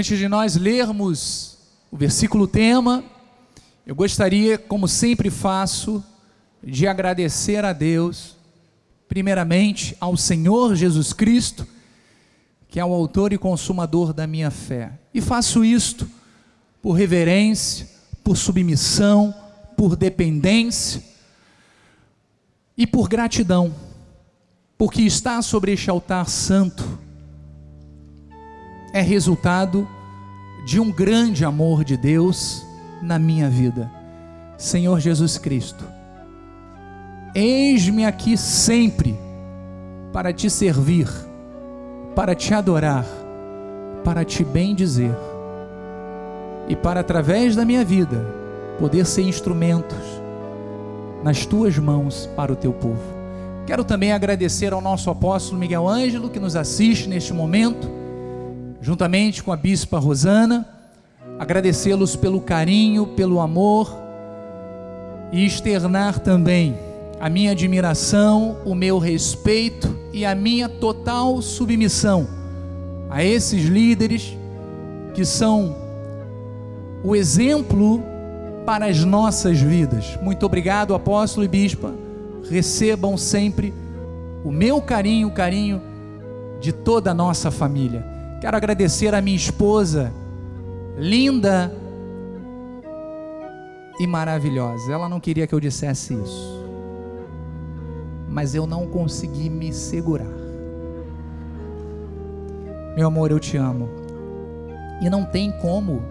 Antes de nós lermos o versículo tema, eu gostaria, como sempre faço, de agradecer a Deus, primeiramente ao Senhor Jesus Cristo, que é o autor e consumador da minha fé. E faço isto por reverência, por submissão, por dependência e por gratidão, porque estar sobre este altar santo é resultado de um grande amor de Deus na minha vida. Senhor Jesus Cristo, eis-me aqui sempre para te servir, para te adorar, para te bendizer e para, através da minha vida, poder ser instrumentos nas tuas mãos para o teu povo. Quero também agradecer ao nosso apóstolo Miguel Ângelo, que nos assiste neste momento, juntamente com a bispa Rosana agradecê-los pelo carinho, pelo amor e externar também a minha admiração, o meu respeito e a minha total submissão a esses líderes que são o exemplo para as nossas vidas. Muito obrigado, apóstolo e bispa. Recebam sempre o meu carinho, o carinho de toda a nossa família. Quero agradecer a minha esposa, linda e maravilhosa. Ela não queria que eu dissesse isso, mas eu não consegui me segurar. Meu amor, eu te amo, e não tem como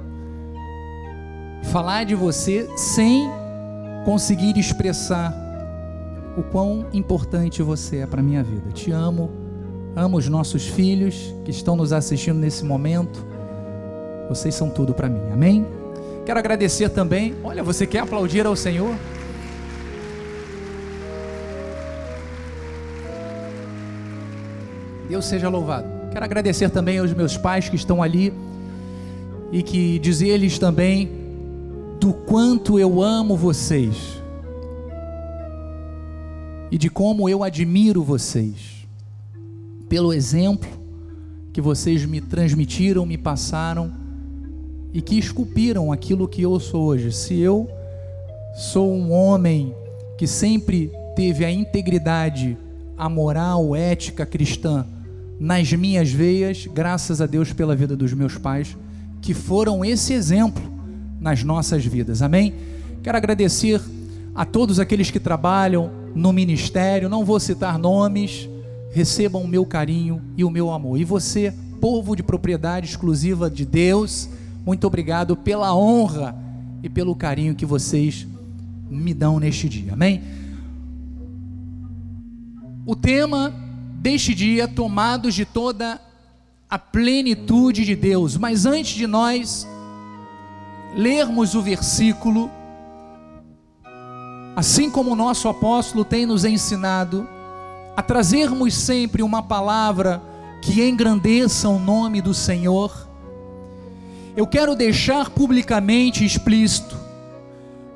falar de você sem conseguir expressar o quão importante você é para minha vida. Te amo, amo os nossos filhos que estão nos assistindo nesse momento vocês são tudo para mim. Amém? Quero agradecer também. Olha, você quer aplaudir ao Senhor? Deus seja louvado. Quero agradecer também aos meus pais que estão ali e que dizer-lhes também do quanto eu amo vocês e de como eu admiro vocês, pelo exemplo que vocês me transmitiram, me passaram e que esculpiram aquilo que eu sou hoje. Se eu sou um homem que sempre teve a integridade, a moral, ética cristã nas minhas veias, graças a Deus pela vida dos meus pais, que foram esse exemplo nas nossas vidas. Amém? Quero agradecer a todos aqueles que trabalham no ministério, não vou citar nomes, recebam o meu carinho e o meu amor. E você, povo de propriedade exclusiva de Deus, muito obrigado pela honra e pelo carinho que vocês me dão neste dia. Amém? O tema deste dia, tomados de toda a plenitude de Deus. Mas antes de nós lermos o versículo, assim como o nosso apóstolo tem nos ensinado, a trazermos sempre uma palavra que engrandeça o nome do Senhor eu quero deixar publicamente explícito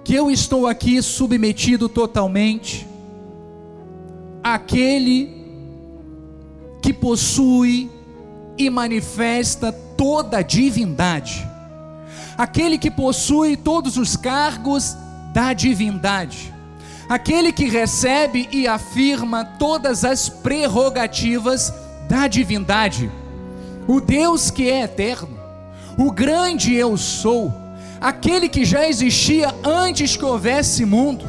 que eu estou aqui submetido totalmente àquele que possui e manifesta toda a divindade, aquele que possui todos os cargos da divindade, aquele que recebe e afirma todas as prerrogativas da divindade, o Deus que é eterno o grande eu sou, aquele que já existia antes que houvesse mundo,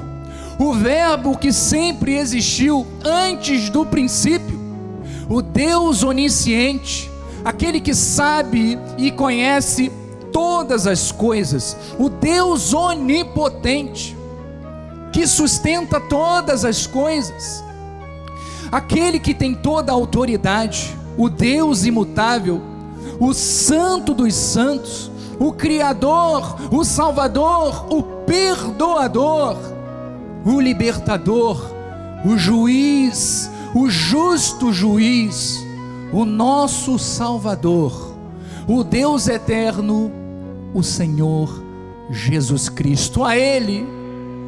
o Verbo que sempre existiu antes do princípio, o Deus onisciente, aquele que sabe e conhece todas as coisas, o Deus onipotente, que sustenta todas as coisas, aquele que tem toda a autoridade, o Deus imutável, o Santo dos Santos, o Criador, o Salvador, o Perdoador, o Libertador, o Juiz, o Justo Juiz, o nosso Salvador, o Deus Eterno, o Senhor Jesus Cristo. A Ele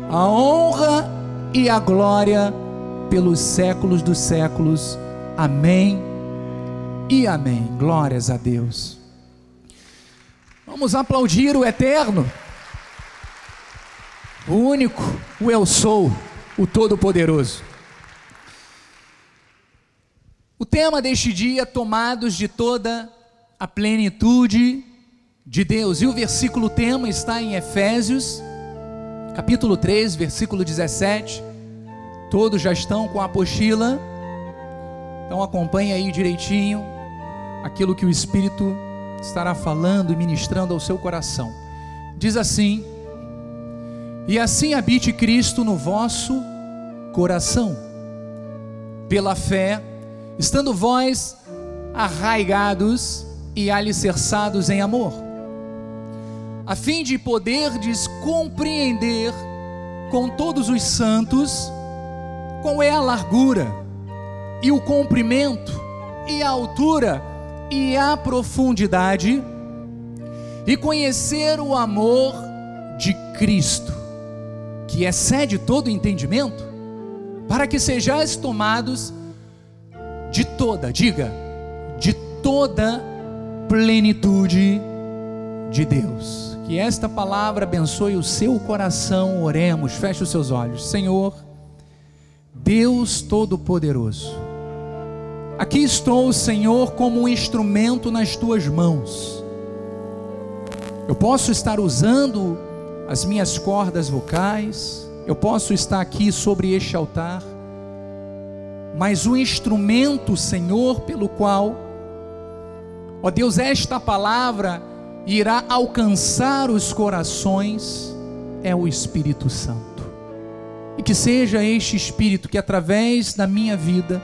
a honra e a glória pelos séculos dos séculos. Amém e amém. Glórias a Deus. Vamos aplaudir o eterno, o único, o Eu Sou, o Todo-Poderoso. O tema deste dia, tomados de toda a plenitude de Deus. E o versículo tema está em Efésios, capítulo 3, versículo 17. Todos já estão com a apostila. Então acompanhe aí direitinho aquilo que o Espírito estará falando e ministrando ao seu coração. Diz assim: E assim habite Cristo no vosso coração, pela fé, estando vós arraigados e alicerçados em amor, a fim de poderdes compreender com todos os santos qual é a largura e o comprimento e a altura e a profundidade e conhecer o amor de Cristo, que excede todo entendimento, para que sejais tomados de toda, diga, de toda plenitude de Deus. Que esta palavra abençoe o seu coração. Oremos, feche os seus olhos. Senhor, Deus Todo-Poderoso, aqui estou, Senhor, como um instrumento nas tuas mãos. Eu posso estar usando as minhas cordas vocais, eu posso estar aqui sobre este altar, mas o instrumento, Senhor, pelo qual, ó Deus, esta palavra irá alcançar os corações é o Espírito Santo. E que seja este Espírito que, através da minha vida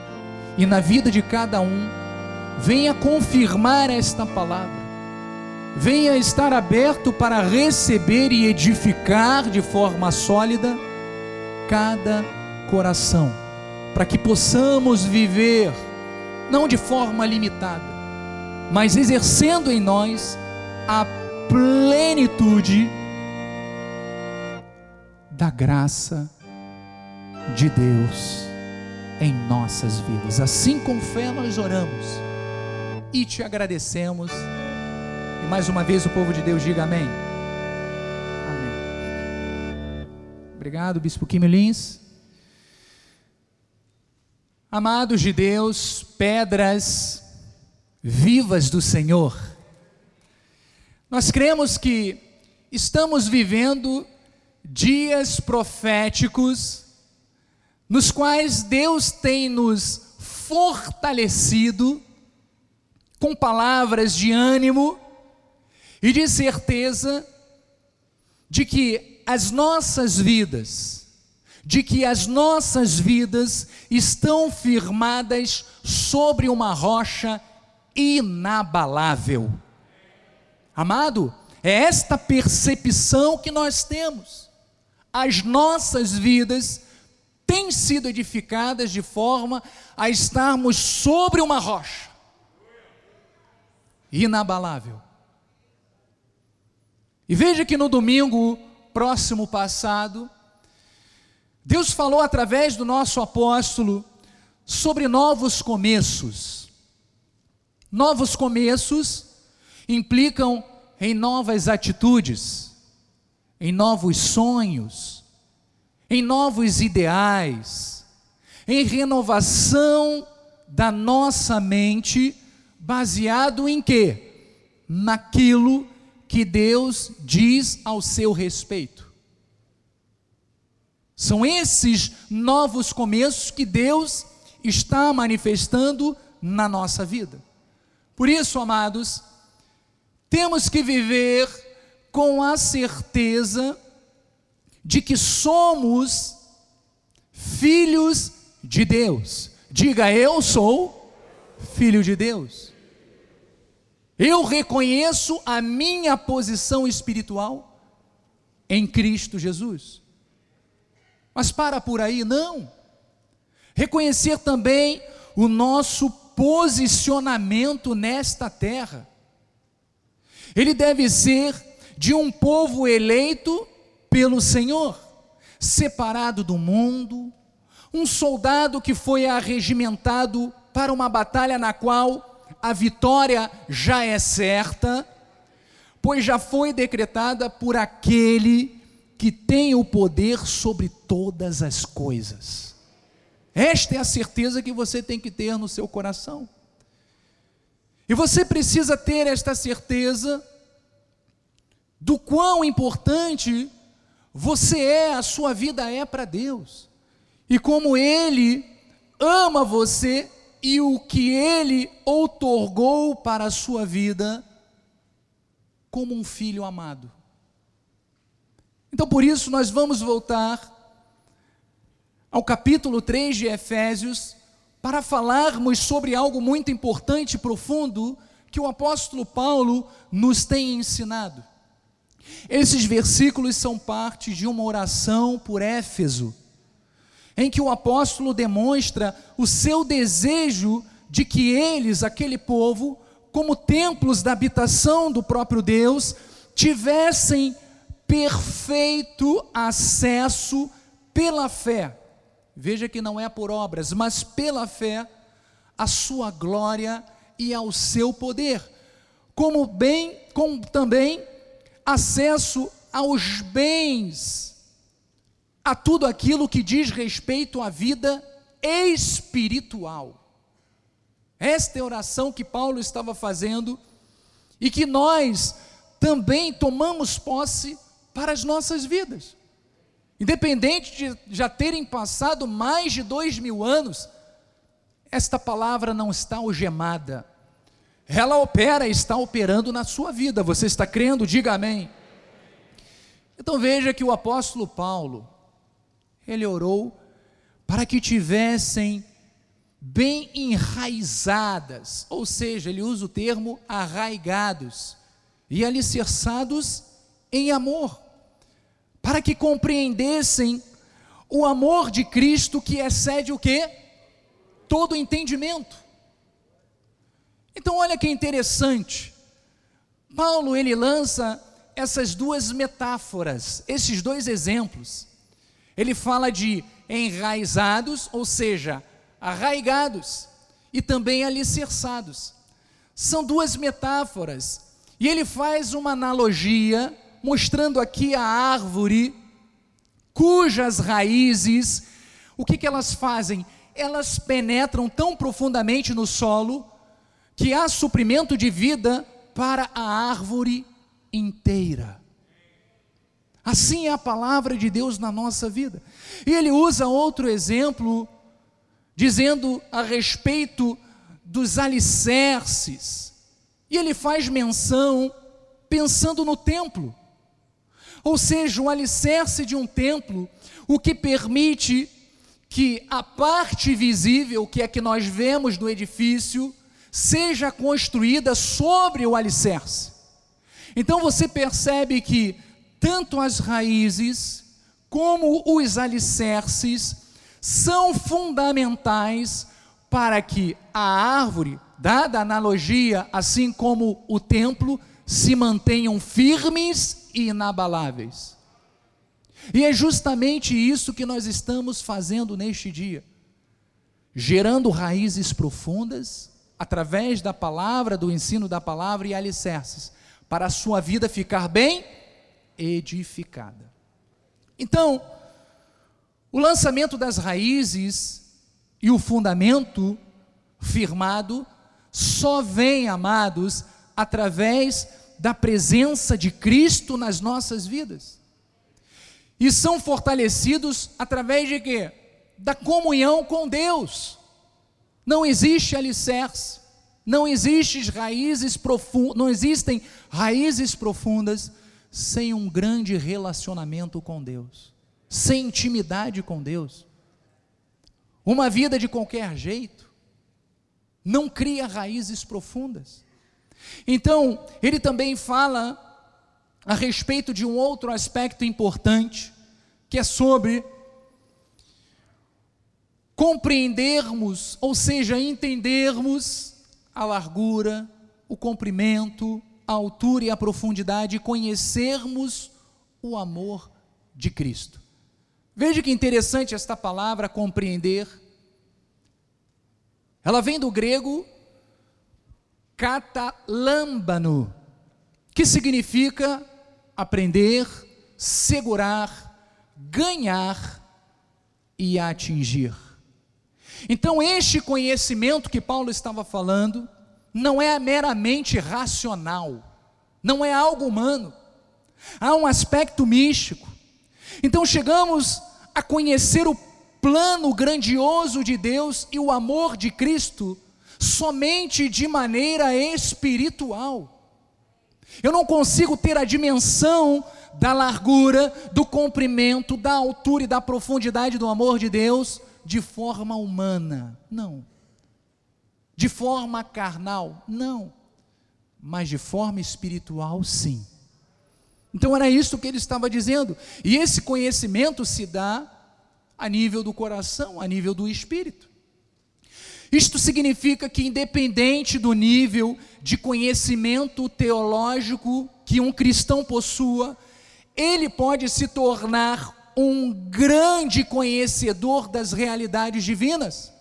e na vida de cada um, venha confirmar esta palavra, venha estar aberto para receber e edificar de forma sólida cada coração, para que possamos viver, não de forma limitada, mas exercendo em nós a plenitude da graça de Deus em nossas vidas. Assim com fé nós oramos e te agradecemos. E mais uma vez o povo de Deus diga amém. Amém. Obrigado, Bispo Kim Lins. Amados de Deus, pedras vivas do Senhor. Nós cremos que estamos vivendo dias proféticos nos quais Deus tem nos fortalecido com palavras de ânimo e de certeza de que as nossas vidas, de que as nossas vidas estão firmadas sobre uma rocha inabalável. Amado, é esta percepção que nós temos. As nossas vidas têm sido edificadas de forma a estarmos sobre uma rocha inabalável. E veja que no domingo próximo passado, Deus falou através do nosso apóstolo sobre novos começos. Novos começos implicam em novas atitudes, em novos sonhos, em novos ideais, em renovação da nossa mente, baseado em quê? Naquilo que Deus diz ao seu respeito. São esses novos começos que Deus está manifestando na nossa vida. Por isso, amados, temos que viver com a certeza de que somos filhos de Deus. Diga, eu sou filho de Deus. Eu reconheço a minha posição espiritual em Cristo Jesus. Mas para por aí, não. Reconhecer também o nosso posicionamento nesta terra. Ele deve ser de um povo eleito pelo Senhor, separado do mundo, um soldado que foi arregimentado para uma batalha na qual a vitória já é certa, pois já foi decretada por aquele que tem o poder sobre todas as coisas. Esta é a certeza que você tem que ter no seu coração. E você precisa ter esta certeza do quão importante você é, a sua vida é para Deus. E como Ele ama você e o que Ele outorgou para a sua vida como um filho amado. Então, por isso, nós vamos voltar ao capítulo 3 de Efésios para falarmos sobre algo muito importante e profundo que o apóstolo Paulo nos tem ensinado. Esses versículos são parte de uma oração por Éfeso, em que o apóstolo demonstra o seu desejo de que eles, aquele povo, como templos da habitação do próprio Deus, tivessem perfeito acesso pela fé. Veja que não é por obras, mas pela fé, a sua glória e ao seu poder, como bem, como também acesso aos bens, a tudo aquilo que diz respeito à vida espiritual. Esta é a oração que Paulo estava fazendo e que nós também tomamos posse para as nossas vidas. Independente de já terem passado mais de dois mil anos, esta palavra não está algemada, ela opera, está operando na sua vida. Você está crendo? Diga amém. Então veja que o apóstolo Paulo, ele orou para que tivessem bem enraizadas, ou seja, ele usa o termo arraigados e alicerçados em amor, para que compreendessem o amor de Cristo que excede o que? Todo entendimento. Então olha que interessante. Paulo ele lança essas duas metáforas, esses dois exemplos. Ele fala de enraizados, ou seja, arraigados, e também alicerçados. São duas metáforas. E ele faz uma analogia mostrando aqui a árvore cujas raízes, o que, que elas fazem? Elas penetram tão profundamente no solo que há suprimento de vida para a árvore inteira. Assim é a palavra de Deus na nossa vida. E ele usa outro exemplo, dizendo a respeito dos alicerces. E ele faz menção pensando no templo. Ou seja, o alicerce de um templo, o que permite que a parte visível, que é que nós vemos no edifício, seja construída sobre o alicerce. Então você percebe que tanto as raízes como os alicerces são fundamentais para que a árvore, dada a analogia, assim como o templo, se mantenham firmes e inabaláveis. E é justamente isso que nós estamos fazendo neste dia, gerando raízes profundas através da palavra, do ensino da palavra e alicerces, para a sua vida ficar bem edificada. Então, o lançamento das raízes e o fundamento firmado só vem, amados, através da presença de Cristo nas nossas vidas. E são fortalecidos através de quê? Da comunhão com Deus. Não existe alicerce, não existem raízes profundas, não existem raízes profundas sem um grande relacionamento com Deus, sem intimidade com Deus. Uma vida de qualquer jeito não cria raízes profundas. Então, ele também fala a respeito de um outro aspecto importante, que é sobre compreendermos, ou seja, entendermos a largura, o comprimento, a altura e a profundidade, conhecermos o amor de Cristo. Veja que interessante esta palavra compreender. Ela vem do grego catalâmbano, que significa aprender, segurar, ganhar e atingir. Então, este conhecimento que Paulo estava falando não é meramente racional, não é algo humano, há um aspecto místico. Então, chegamos a conhecer o plano grandioso de Deus e o amor de Cristo somente de maneira espiritual. Eu não consigo ter a dimensão da largura, do comprimento, da altura e da profundidade do amor de Deus de forma humana. Não. De forma carnal. Não. Mas de forma espiritual, sim. Então era isso que ele estava dizendo. E esse conhecimento se dá a nível do coração, a nível do espírito. Isto significa que, independente do nível de conhecimento teológico que um cristão possua, ele pode se tornar um grande conhecedor das realidades divinas,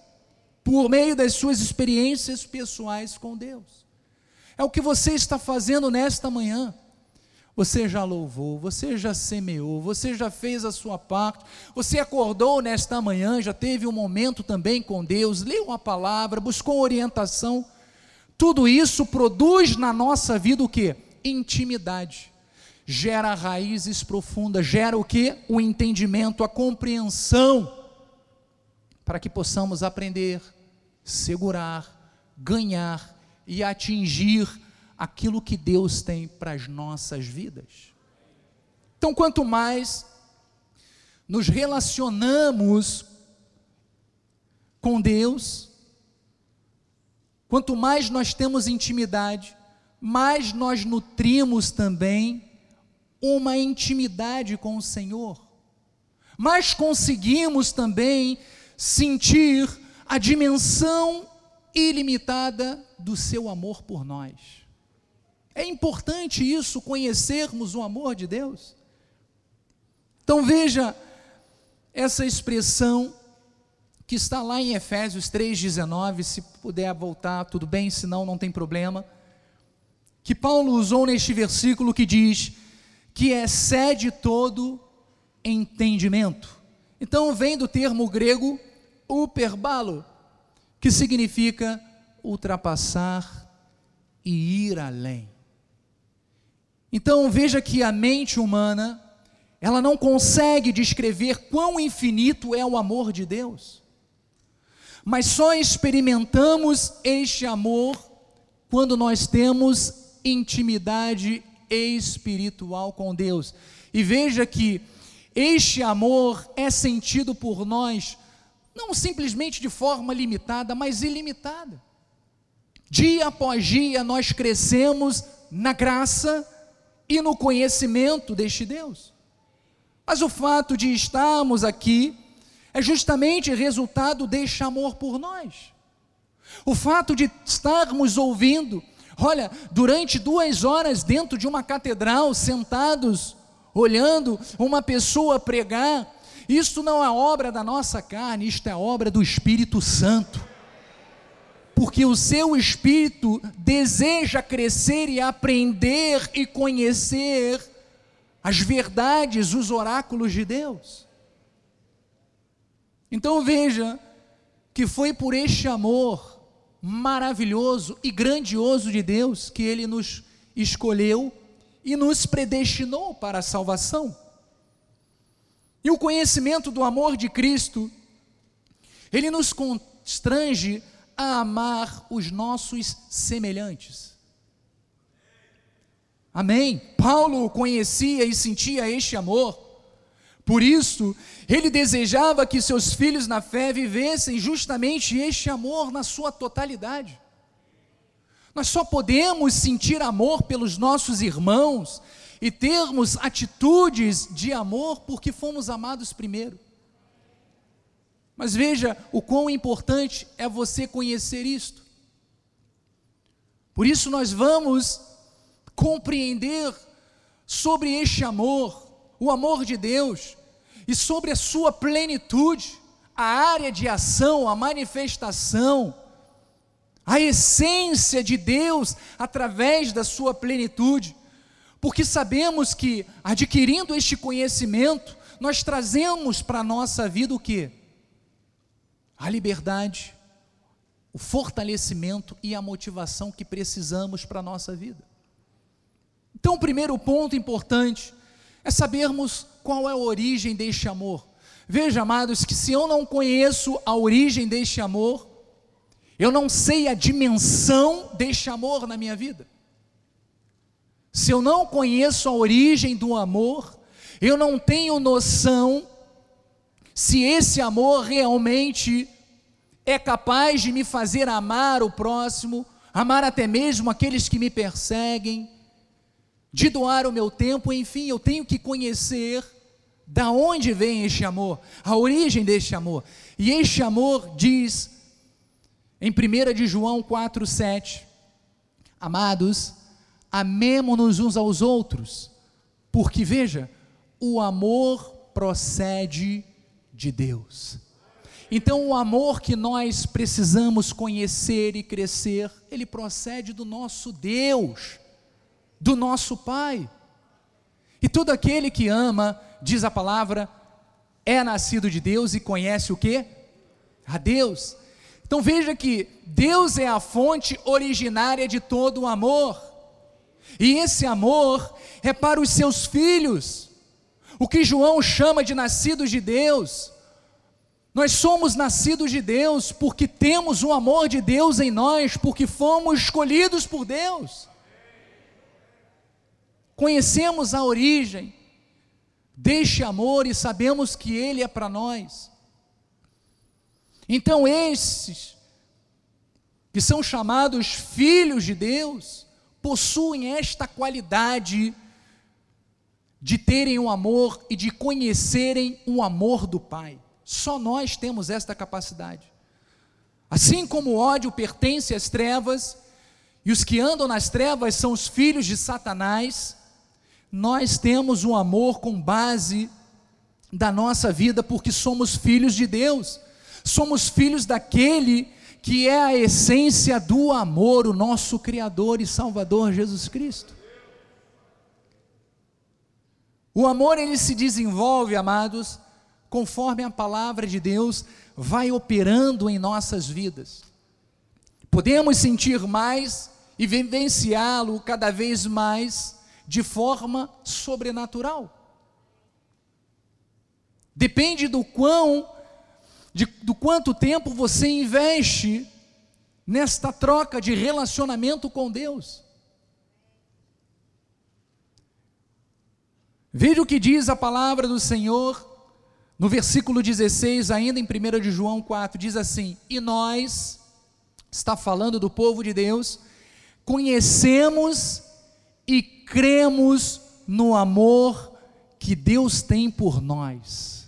por meio das suas experiências pessoais com Deus. É o que você está fazendo nesta manhã. Você já louvou, você já semeou, você já fez a sua parte, você acordou nesta manhã, já teve um momento também com Deus, leu uma palavra, buscou orientação. Tudo isso produz na nossa vida o que? Intimidade. Gera raízes profundas, gera o que? O entendimento, a compreensão, para que possamos aprender, segurar, ganhar e atingir aquilo que Deus tem para as nossas vidas. Então, quanto mais nos relacionamos com Deus, quanto mais nós temos intimidade, mais nós nutrimos também uma intimidade com o Senhor, mais conseguimos também sentir a dimensão ilimitada do seu amor por nós. É importante isso, conhecermos o amor de Deus. Então veja essa expressão que está lá em Efésios 3,19, se puder voltar, tudo bem, senão não tem problema. Que Paulo usou neste versículo que diz que excede todo entendimento. Então vem do termo grego uperbalo, que significa ultrapassar e ir além. Então veja que a mente humana, ela não consegue descrever quão infinito é o amor de Deus. Mas só experimentamos este amor quando nós temos intimidade espiritual com Deus. E veja que este amor é sentido por nós não simplesmente de forma limitada, mas ilimitada. Dia após dia nós crescemos na graça e no conhecimento deste Deus. Mas o fato de estarmos aqui é justamente resultado deste amor por nós. O fato de estarmos ouvindo, olha, durante duas horas dentro de uma catedral, sentados, olhando uma pessoa pregar, isto não é obra da nossa carne, isto é obra do Espírito Santo porque o seu espírito deseja crescer e aprender e conhecer as verdades, os oráculos de Deus. Então veja que foi por este amor maravilhoso e grandioso de Deus que ele nos escolheu e nos predestinou para a salvação. E o conhecimento do amor de Cristo, ele nos constrange a amar os nossos semelhantes. Amém? Paulo conhecia e sentia este amor, por isso, ele desejava que seus filhos na fé vivessem justamente este amor na sua totalidade. Nós só podemos sentir amor pelos nossos irmãos e termos atitudes de amor porque fomos amados primeiro. Mas veja o quão importante é você conhecer isto. Por isso nós vamos compreender sobre este amor, o amor de Deus, e sobre a sua plenitude, a área de ação, a manifestação, a essência de Deus através da sua plenitude, porque sabemos que adquirindo este conhecimento, nós trazemos para a nossa vida o que? A liberdade, o fortalecimento e a motivação que precisamos para a nossa vida. Então, o primeiro ponto importante é sabermos qual é a origem deste amor. Veja, amados, que se eu não conheço a origem deste amor, eu não sei a dimensão deste amor na minha vida. Se eu não conheço a origem do amor, eu não tenho noção se esse amor realmente é capaz de me fazer amar o próximo, amar até mesmo aqueles que me perseguem, de doar o meu tempo, enfim, eu tenho que conhecer da onde vem este amor, a origem deste amor. E este amor diz em 1 de João 4:7, amados, amemo-nos uns aos outros, porque veja, o amor procede de Deus. Então, o amor que nós precisamos conhecer e crescer, ele procede do nosso Deus, do nosso Pai. E todo aquele que ama, diz a palavra, é nascido de Deus e conhece o que? A Deus. Então veja que Deus é a fonte originária de todo o amor. E esse amor é para os seus filhos. O que João chama de nascidos de Deus. Nós somos nascidos de Deus porque temos o amor de Deus em nós, porque fomos escolhidos por Deus. Conhecemos a origem deste amor e sabemos que ele é para nós. Então, esses que são chamados filhos de Deus, possuem esta qualidade de terem o um amor e de conhecerem o amor do Pai. Só nós temos esta capacidade. Assim como o ódio pertence às trevas, e os que andam nas trevas são os filhos de Satanás, nós temos um amor com base da nossa vida, porque somos filhos de Deus, somos filhos daquele que é a essência do amor, o nosso Criador e Salvador Jesus Cristo. O amor ele se desenvolve, amados, conforme a palavra de Deus vai operando em nossas vidas. Podemos sentir mais e vivenciá-lo cada vez mais de forma sobrenatural. Depende do quão, de, do quanto tempo você investe nesta troca de relacionamento com Deus. Veja o que diz a palavra do Senhor no versículo 16, ainda em 1 de João 4, diz assim: E nós, está falando do povo de Deus, conhecemos e cremos no amor que Deus tem por nós.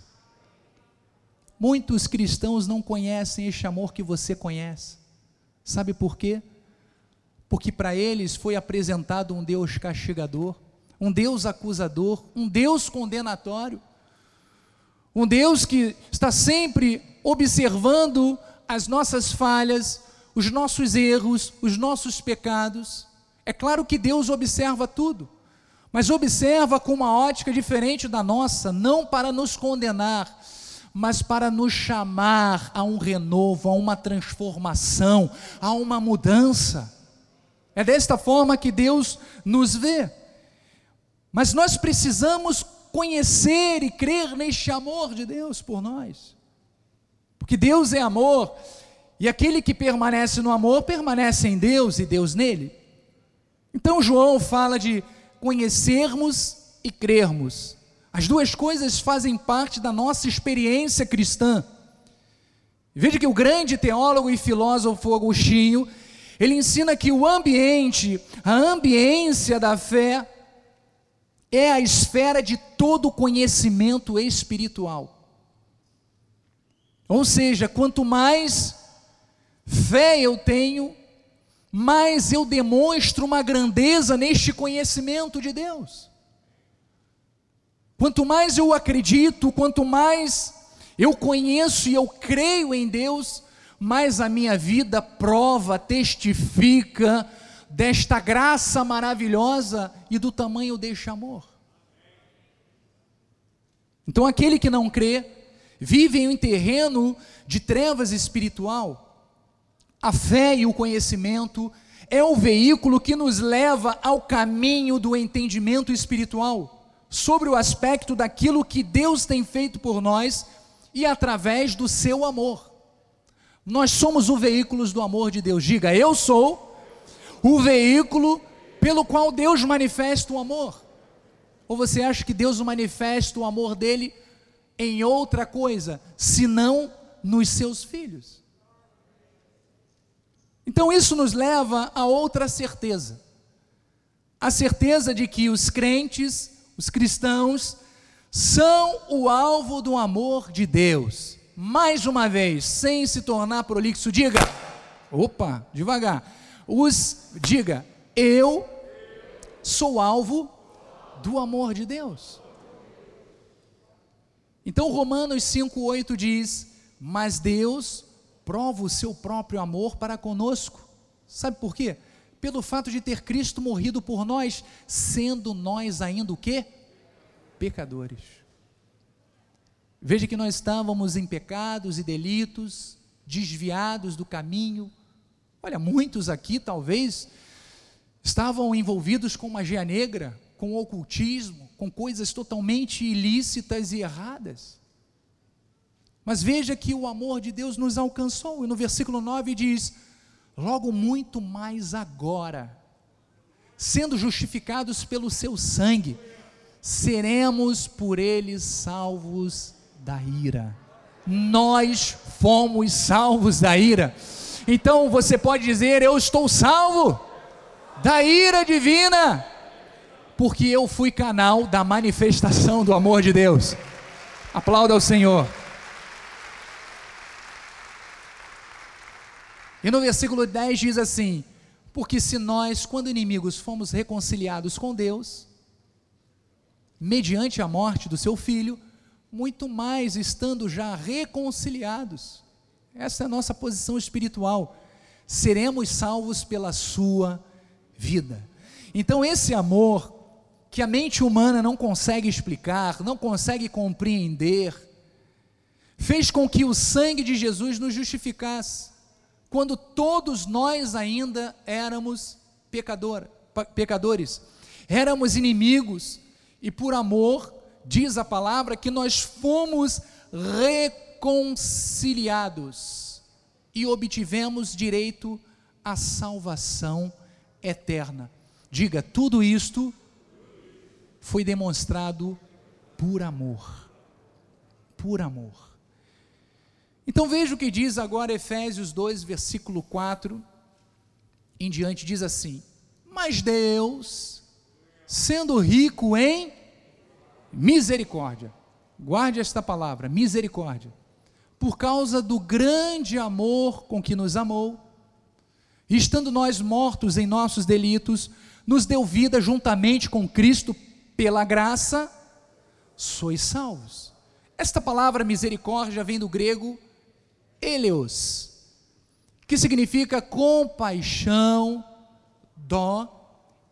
Muitos cristãos não conhecem este amor que você conhece. Sabe por quê? Porque para eles foi apresentado um Deus castigador, um Deus acusador, um Deus condenatório, um Deus que está sempre observando as nossas falhas, os nossos erros, os nossos pecados. É claro que Deus observa tudo, mas observa com uma ótica diferente da nossa, não para nos condenar, mas para nos chamar a um renovo, a uma transformação, a uma mudança. É desta forma que Deus nos vê. Mas nós precisamos conhecer e crer neste amor de Deus por nós. Porque Deus é amor, e aquele que permanece no amor permanece em Deus e Deus nele. Então João fala de conhecermos e crermos. As duas coisas fazem parte da nossa experiência cristã. Veja que o grande teólogo e filósofo Agostinho, ele ensina que o ambiente, a ambiência da fé, é a esfera de todo conhecimento espiritual. Ou seja, quanto mais fé eu tenho, mais eu demonstro uma grandeza neste conhecimento de Deus. Quanto mais eu acredito, quanto mais eu conheço e eu creio em Deus, mais a minha vida prova, testifica desta graça maravilhosa e do tamanho deste amor. Então, aquele que não crê, vive em um terreno de trevas espiritual. A fé e o conhecimento é o veículo que nos leva ao caminho do entendimento espiritual, sobre o aspecto daquilo que Deus tem feito por nós e através do seu amor. Nós somos o veículo do amor de Deus. Diga, eu sou o veículo pelo qual Deus manifesta o amor. Ou você acha que Deus manifesta o amor dele em outra coisa, senão nos seus filhos? Então isso nos leva a outra certeza. A certeza de que os crentes, os cristãos, são o alvo do amor de Deus. Mais uma vez, sem se tornar prolixo, diga, opa, devagar. Os diga, eu sou alvo do amor de Deus. Então Romanos 5:8 diz: "Mas Deus prova o seu próprio amor para conosco. Sabe por quê? Pelo fato de ter Cristo morrido por nós, sendo nós ainda o quê? Pecadores. Veja que nós estávamos em pecados e delitos, desviados do caminho. Olha, muitos aqui talvez estavam envolvidos com magia negra, com ocultismo, com coisas totalmente ilícitas e erradas. Mas veja que o amor de Deus nos alcançou, e no versículo 9 diz: Logo muito mais agora, sendo justificados pelo seu sangue, seremos por ele salvos da ira. Nós fomos salvos da ira. Então você pode dizer: Eu estou salvo da ira divina, porque eu fui canal da manifestação do amor de Deus. Aplauda ao Senhor. E no versículo 10 diz assim: Porque se nós, quando inimigos, fomos reconciliados com Deus, mediante a morte do seu filho, muito mais estando já reconciliados, essa é a nossa posição espiritual, seremos salvos pela sua vida. Então, esse amor que a mente humana não consegue explicar, não consegue compreender, fez com que o sangue de Jesus nos justificasse quando todos nós ainda éramos pecador, pecadores, éramos inimigos, e por amor, diz a palavra, que nós fomos reconciliados e obtivemos direito à salvação eterna. Diga, tudo isto foi demonstrado por amor. Por amor. Então veja o que diz agora Efésios 2, versículo 4 em diante, diz assim: Mas Deus, sendo rico em misericórdia, guarde esta palavra, misericórdia, por causa do grande amor com que nos amou, estando nós mortos em nossos delitos, nos deu vida juntamente com Cristo, pela graça, sois salvos. Esta palavra misericórdia vem do grego eleos, que significa compaixão, dó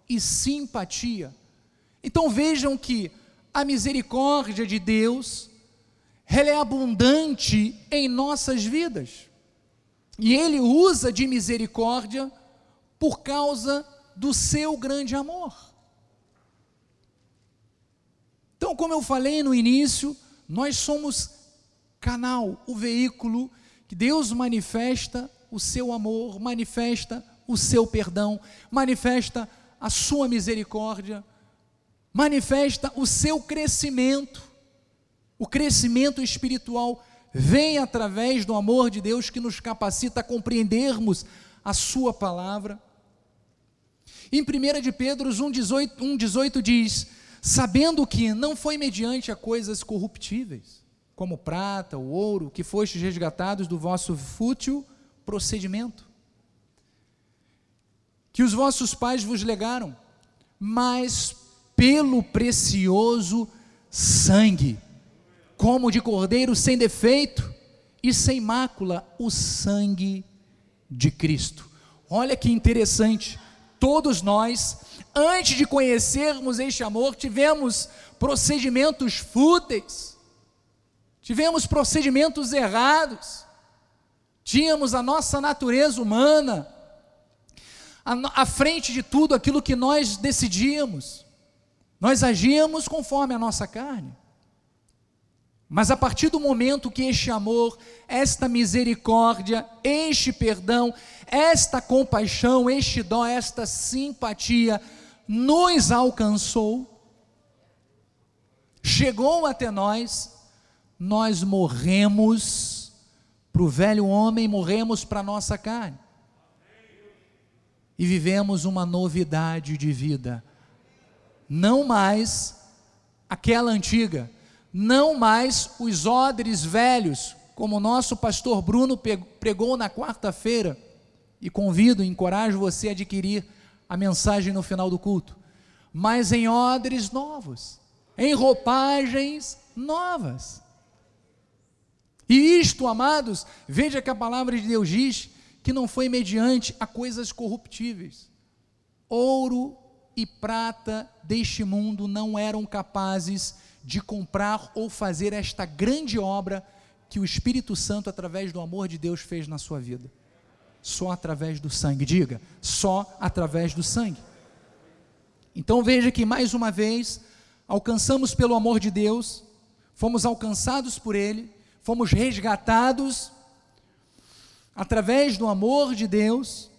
e simpatia. Então vejam que a misericórdia de Deus, ela é abundante em nossas vidas. E ele usa de misericórdia por causa do seu grande amor. Então, como eu falei no início, nós somos canal, o veículo que Deus manifesta o seu amor, manifesta o seu perdão, manifesta a sua misericórdia, manifesta o seu crescimento. O crescimento espiritual vem através do amor de Deus que nos capacita a compreendermos a sua palavra. Em 1 de Pedro 1,18 1, diz: Sabendo que não foi mediante a coisas corruptíveis, como prata, o ouro, que fostes resgatados do vosso fútil procedimento, que os vossos pais vos legaram, mas pelo precioso sangue, como de cordeiro sem defeito e sem mácula, o sangue de Cristo. Olha que interessante, todos nós, antes de conhecermos este amor, tivemos procedimentos fúteis, tivemos procedimentos errados, tínhamos a nossa natureza humana à frente de tudo aquilo que nós decidíamos, nós agíamos conforme a nossa carne. Mas a partir do momento que este amor, esta misericórdia, este perdão, esta compaixão, este dó, esta simpatia nos alcançou, chegou até nós, nós morremos para o velho homem, morremos para a nossa carne. E vivemos uma novidade de vida. Não mais aquela antiga, não mais os odres velhos, como o nosso pastor Bruno pregou na quarta-feira, e convido, encorajo você a adquirir a mensagem no final do culto, mas em odres novos, em roupagens novas. E isto, amados, veja que a palavra de Deus diz que não foi mediante a coisas corruptíveis. Ouro e prata deste mundo não eram capazes de comprar ou fazer esta grande obra que o Espírito Santo, através do amor de Deus, fez na sua vida. Só através do sangue, diga, só através do sangue. Então veja que mais uma vez, alcançamos pelo amor de Deus, fomos alcançados por Ele, fomos resgatados através do amor de Deus,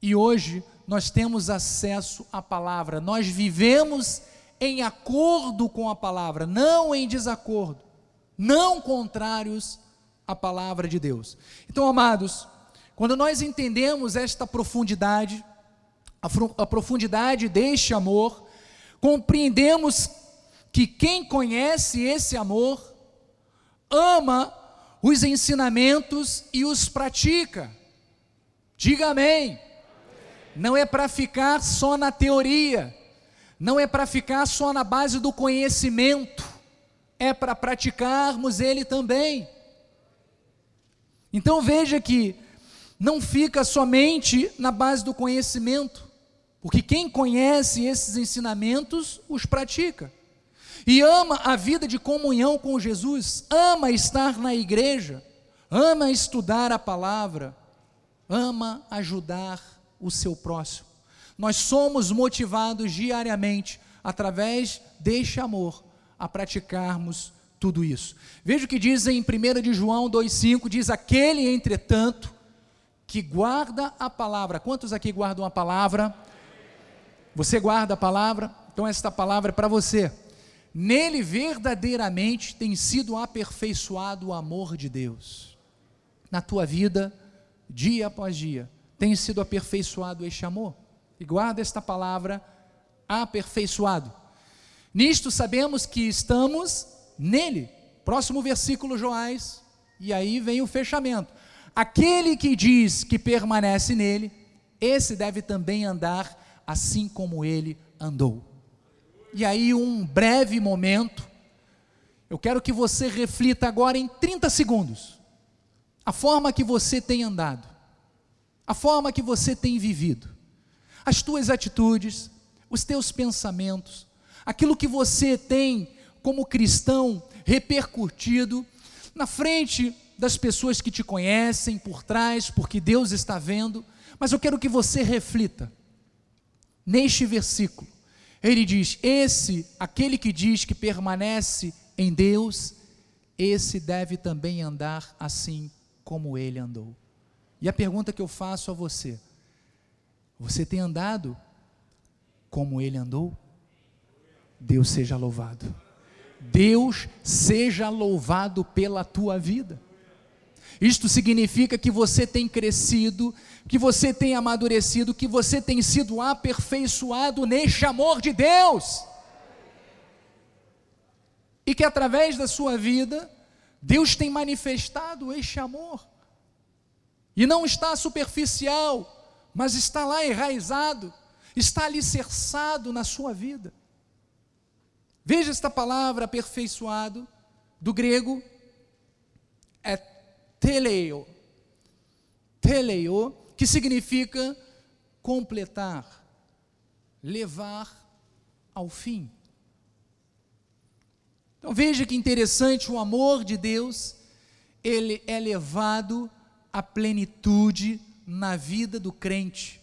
e hoje nós temos acesso à palavra, nós vivemos em acordo com a palavra, não em desacordo, não contrários à palavra de Deus. Então, amados, quando nós entendemos esta profundidade, a, profundidade deste amor, compreendemos que quem conhece esse amor ama os ensinamentos e os pratica. Diga amém. Não é para ficar só na teoria não é para ficar só na base do conhecimento, é para praticarmos ele também. Então veja que não fica somente na base do conhecimento, porque quem conhece esses ensinamentos os pratica. E ama a vida de comunhão com Jesus, ama estar na igreja, ama estudar a palavra, ama ajudar o seu próximo. Nós somos motivados diariamente, através deste amor, a praticarmos tudo isso. Veja o que diz em 1 de João 2,5: diz: Aquele, entretanto, que guarda a palavra. Quantos aqui guardam a palavra? Você guarda a palavra? Então, esta palavra é para você. Nele verdadeiramente tem sido aperfeiçoado o amor de Deus. Na tua vida, dia após dia, tem sido aperfeiçoado este amor e guarda esta palavra aperfeiçoado. Nisto sabemos que estamos nele. Próximo versículo, Joás, e aí vem o fechamento. Aquele que diz que permanece nele, esse deve também andar assim como ele andou. E aí, um breve momento, eu quero que você reflita agora em 30 segundos a forma que você tem andado, a forma que você tem vivido as tuas atitudes, os teus pensamentos, aquilo que você tem como cristão repercutido na frente das pessoas que te conhecem, por trás, porque Deus está vendo, mas eu quero que você reflita. Neste versículo, ele diz: Esse, aquele que diz que permanece em Deus, esse deve também andar assim como ele andou. E a pergunta que eu faço a você: você tem andado como ele andou? Deus seja louvado. Deus seja louvado pela tua vida. Isto significa que você tem crescido, que você tem amadurecido, que você tem sido aperfeiçoado neste amor de Deus. E que através da sua vida, Deus tem manifestado este amor. E não está superficial, mas está lá enraizado, está alicerçado na sua vida. Veja esta palavra aperfeiçoado, do grego, é teleio. Teleio, que significa completar, levar ao fim. Então veja que interessante, o amor de Deus, ele é levado à plenitude na vida do crente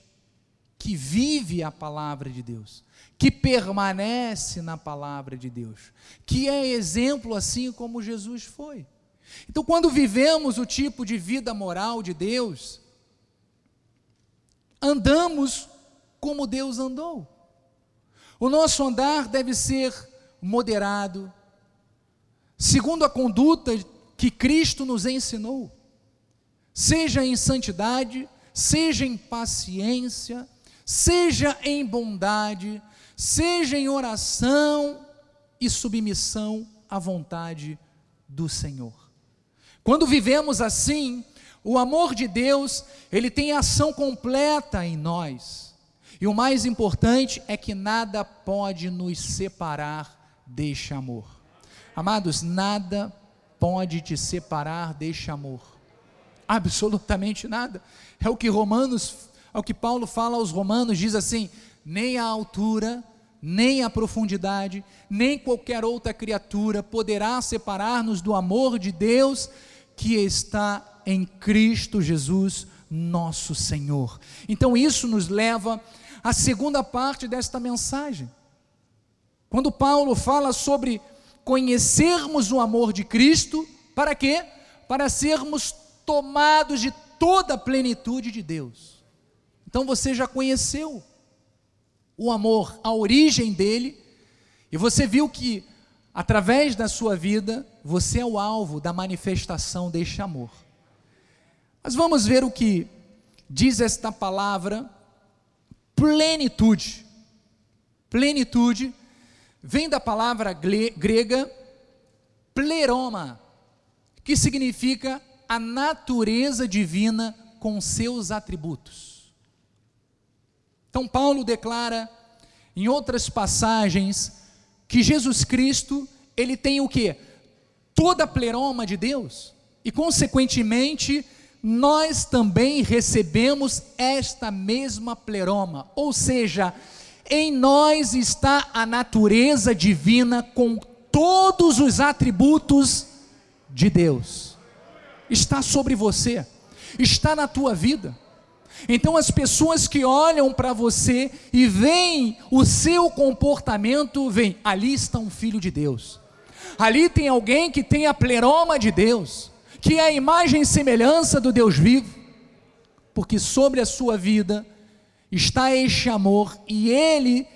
que vive a palavra de Deus, que permanece na palavra de Deus, que é exemplo assim como Jesus foi. Então, quando vivemos o tipo de vida moral de Deus, andamos como Deus andou. O nosso andar deve ser moderado, segundo a conduta que Cristo nos ensinou, seja em santidade, seja em paciência, seja em bondade, seja em oração e submissão à vontade do Senhor. Quando vivemos assim, o amor de Deus, ele tem ação completa em nós. E o mais importante é que nada pode nos separar deste amor. Amados, nada pode te separar deste amor. Absolutamente nada. É o que Romanos, é o que Paulo fala aos Romanos, diz assim: nem a altura, nem a profundidade, nem qualquer outra criatura poderá separar-nos do amor de Deus que está em Cristo Jesus, nosso Senhor. Então isso nos leva à segunda parte desta mensagem. Quando Paulo fala sobre conhecermos o amor de Cristo, para quê? Para sermos tomados de toda a plenitude de Deus. Então você já conheceu o amor, a origem dele, e você viu que através da sua vida você é o alvo da manifestação deste amor. Mas vamos ver o que diz esta palavra plenitude. Plenitude vem da palavra grega pleroma, que significa a natureza divina com seus atributos. Então Paulo declara em outras passagens que Jesus Cristo, ele tem o que? Toda a pleroma de Deus e consequentemente nós também recebemos esta mesma pleroma, ou seja, em nós está a natureza divina com todos os atributos de Deus. Está sobre você, está na tua vida. Então as pessoas que olham para você e veem o seu comportamento, veem, ali está um filho de Deus. Ali tem alguém que tem a pleroma de Deus que é a imagem e semelhança do Deus vivo, porque sobre a sua vida está este amor e ele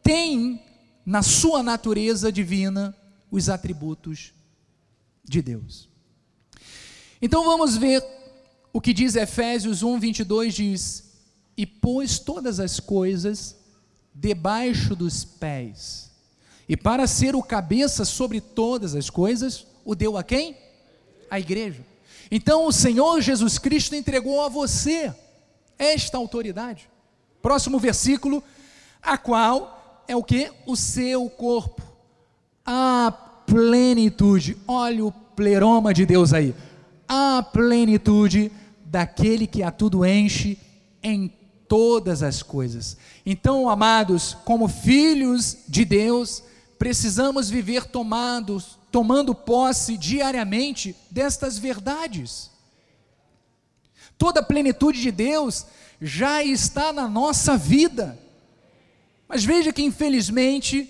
tem na sua natureza divina os atributos de Deus. Então vamos ver o que diz Efésios 1, 22: diz: E pôs todas as coisas debaixo dos pés, e para ser o cabeça sobre todas as coisas, o deu a quem? a igreja. Então o Senhor Jesus Cristo entregou a você esta autoridade. Próximo versículo, a qual é o que? O seu corpo. A plenitude. Olha o pleroma de Deus aí. A plenitude daquele que a tudo enche em todas as coisas. Então, amados, como filhos de Deus, precisamos viver tomados tomando posse diariamente destas verdades. Toda a plenitude de Deus já está na nossa vida. Mas veja que, infelizmente,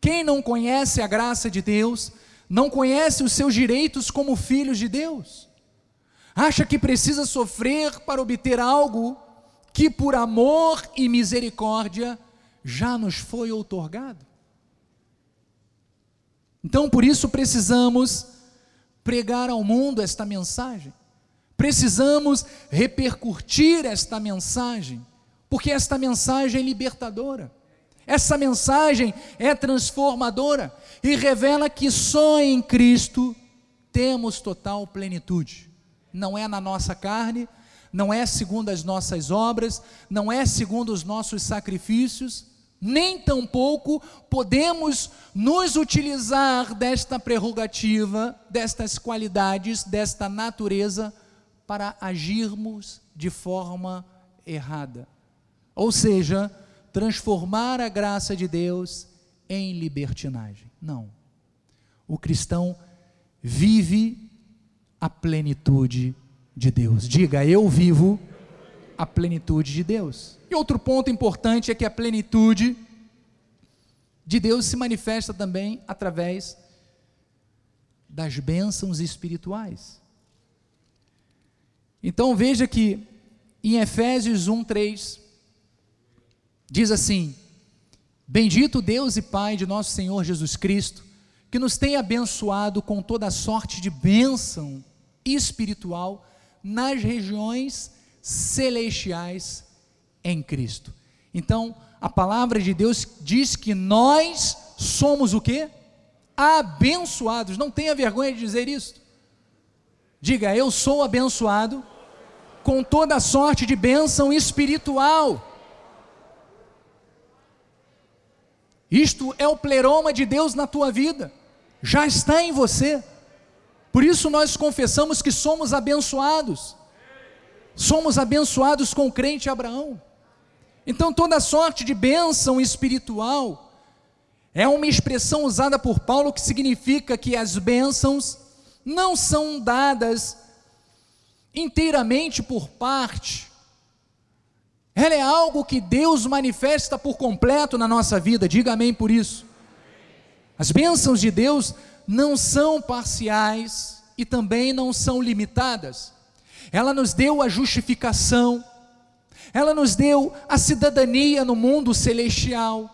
quem não conhece a graça de Deus, não conhece os seus direitos como filhos de Deus, acha que precisa sofrer para obter algo que, por amor e misericórdia, já nos foi outorgado. Então, por isso, precisamos pregar ao mundo esta mensagem, precisamos repercutir esta mensagem, porque esta mensagem é libertadora, essa mensagem é transformadora e revela que só em Cristo temos total plenitude, não é na nossa carne, não é segundo as nossas obras, não é segundo os nossos sacrifícios, nem tampouco podemos nos utilizar desta prerrogativa, destas qualidades, desta natureza para agirmos de forma errada. Ou seja, transformar a graça de Deus em libertinagem. Não. O cristão vive a plenitude de Deus. Diga, eu vivo a plenitude de Deus. E outro ponto importante é que a plenitude de Deus se manifesta também através das bênçãos espirituais. Então veja que em Efésios 1, 3, diz assim: Bendito Deus e Pai de nosso Senhor Jesus Cristo, que nos tem abençoado com toda sorte de bênção espiritual nas regiões celestiais em Cristo. Então, a palavra de Deus diz que nós somos o quê? Abençoados. Não tenha vergonha de dizer isso. Diga, eu sou abençoado com toda sorte de bênção espiritual. Isto é o pleroma de Deus na tua vida, já está em você. Por isso nós confessamos que somos abençoados. Somos abençoados com o crente Abraão. Então toda sorte de bênção espiritual é uma expressão usada por Paulo que significa que as bênçãos não são dadas inteiramente por parte. Ela é algo que Deus manifesta por completo na nossa vida, diga amém por isso. As bênçãos de Deus não são parciais e também não são limitadas. Ela nos deu a justificação, ela nos deu a cidadania no mundo celestial,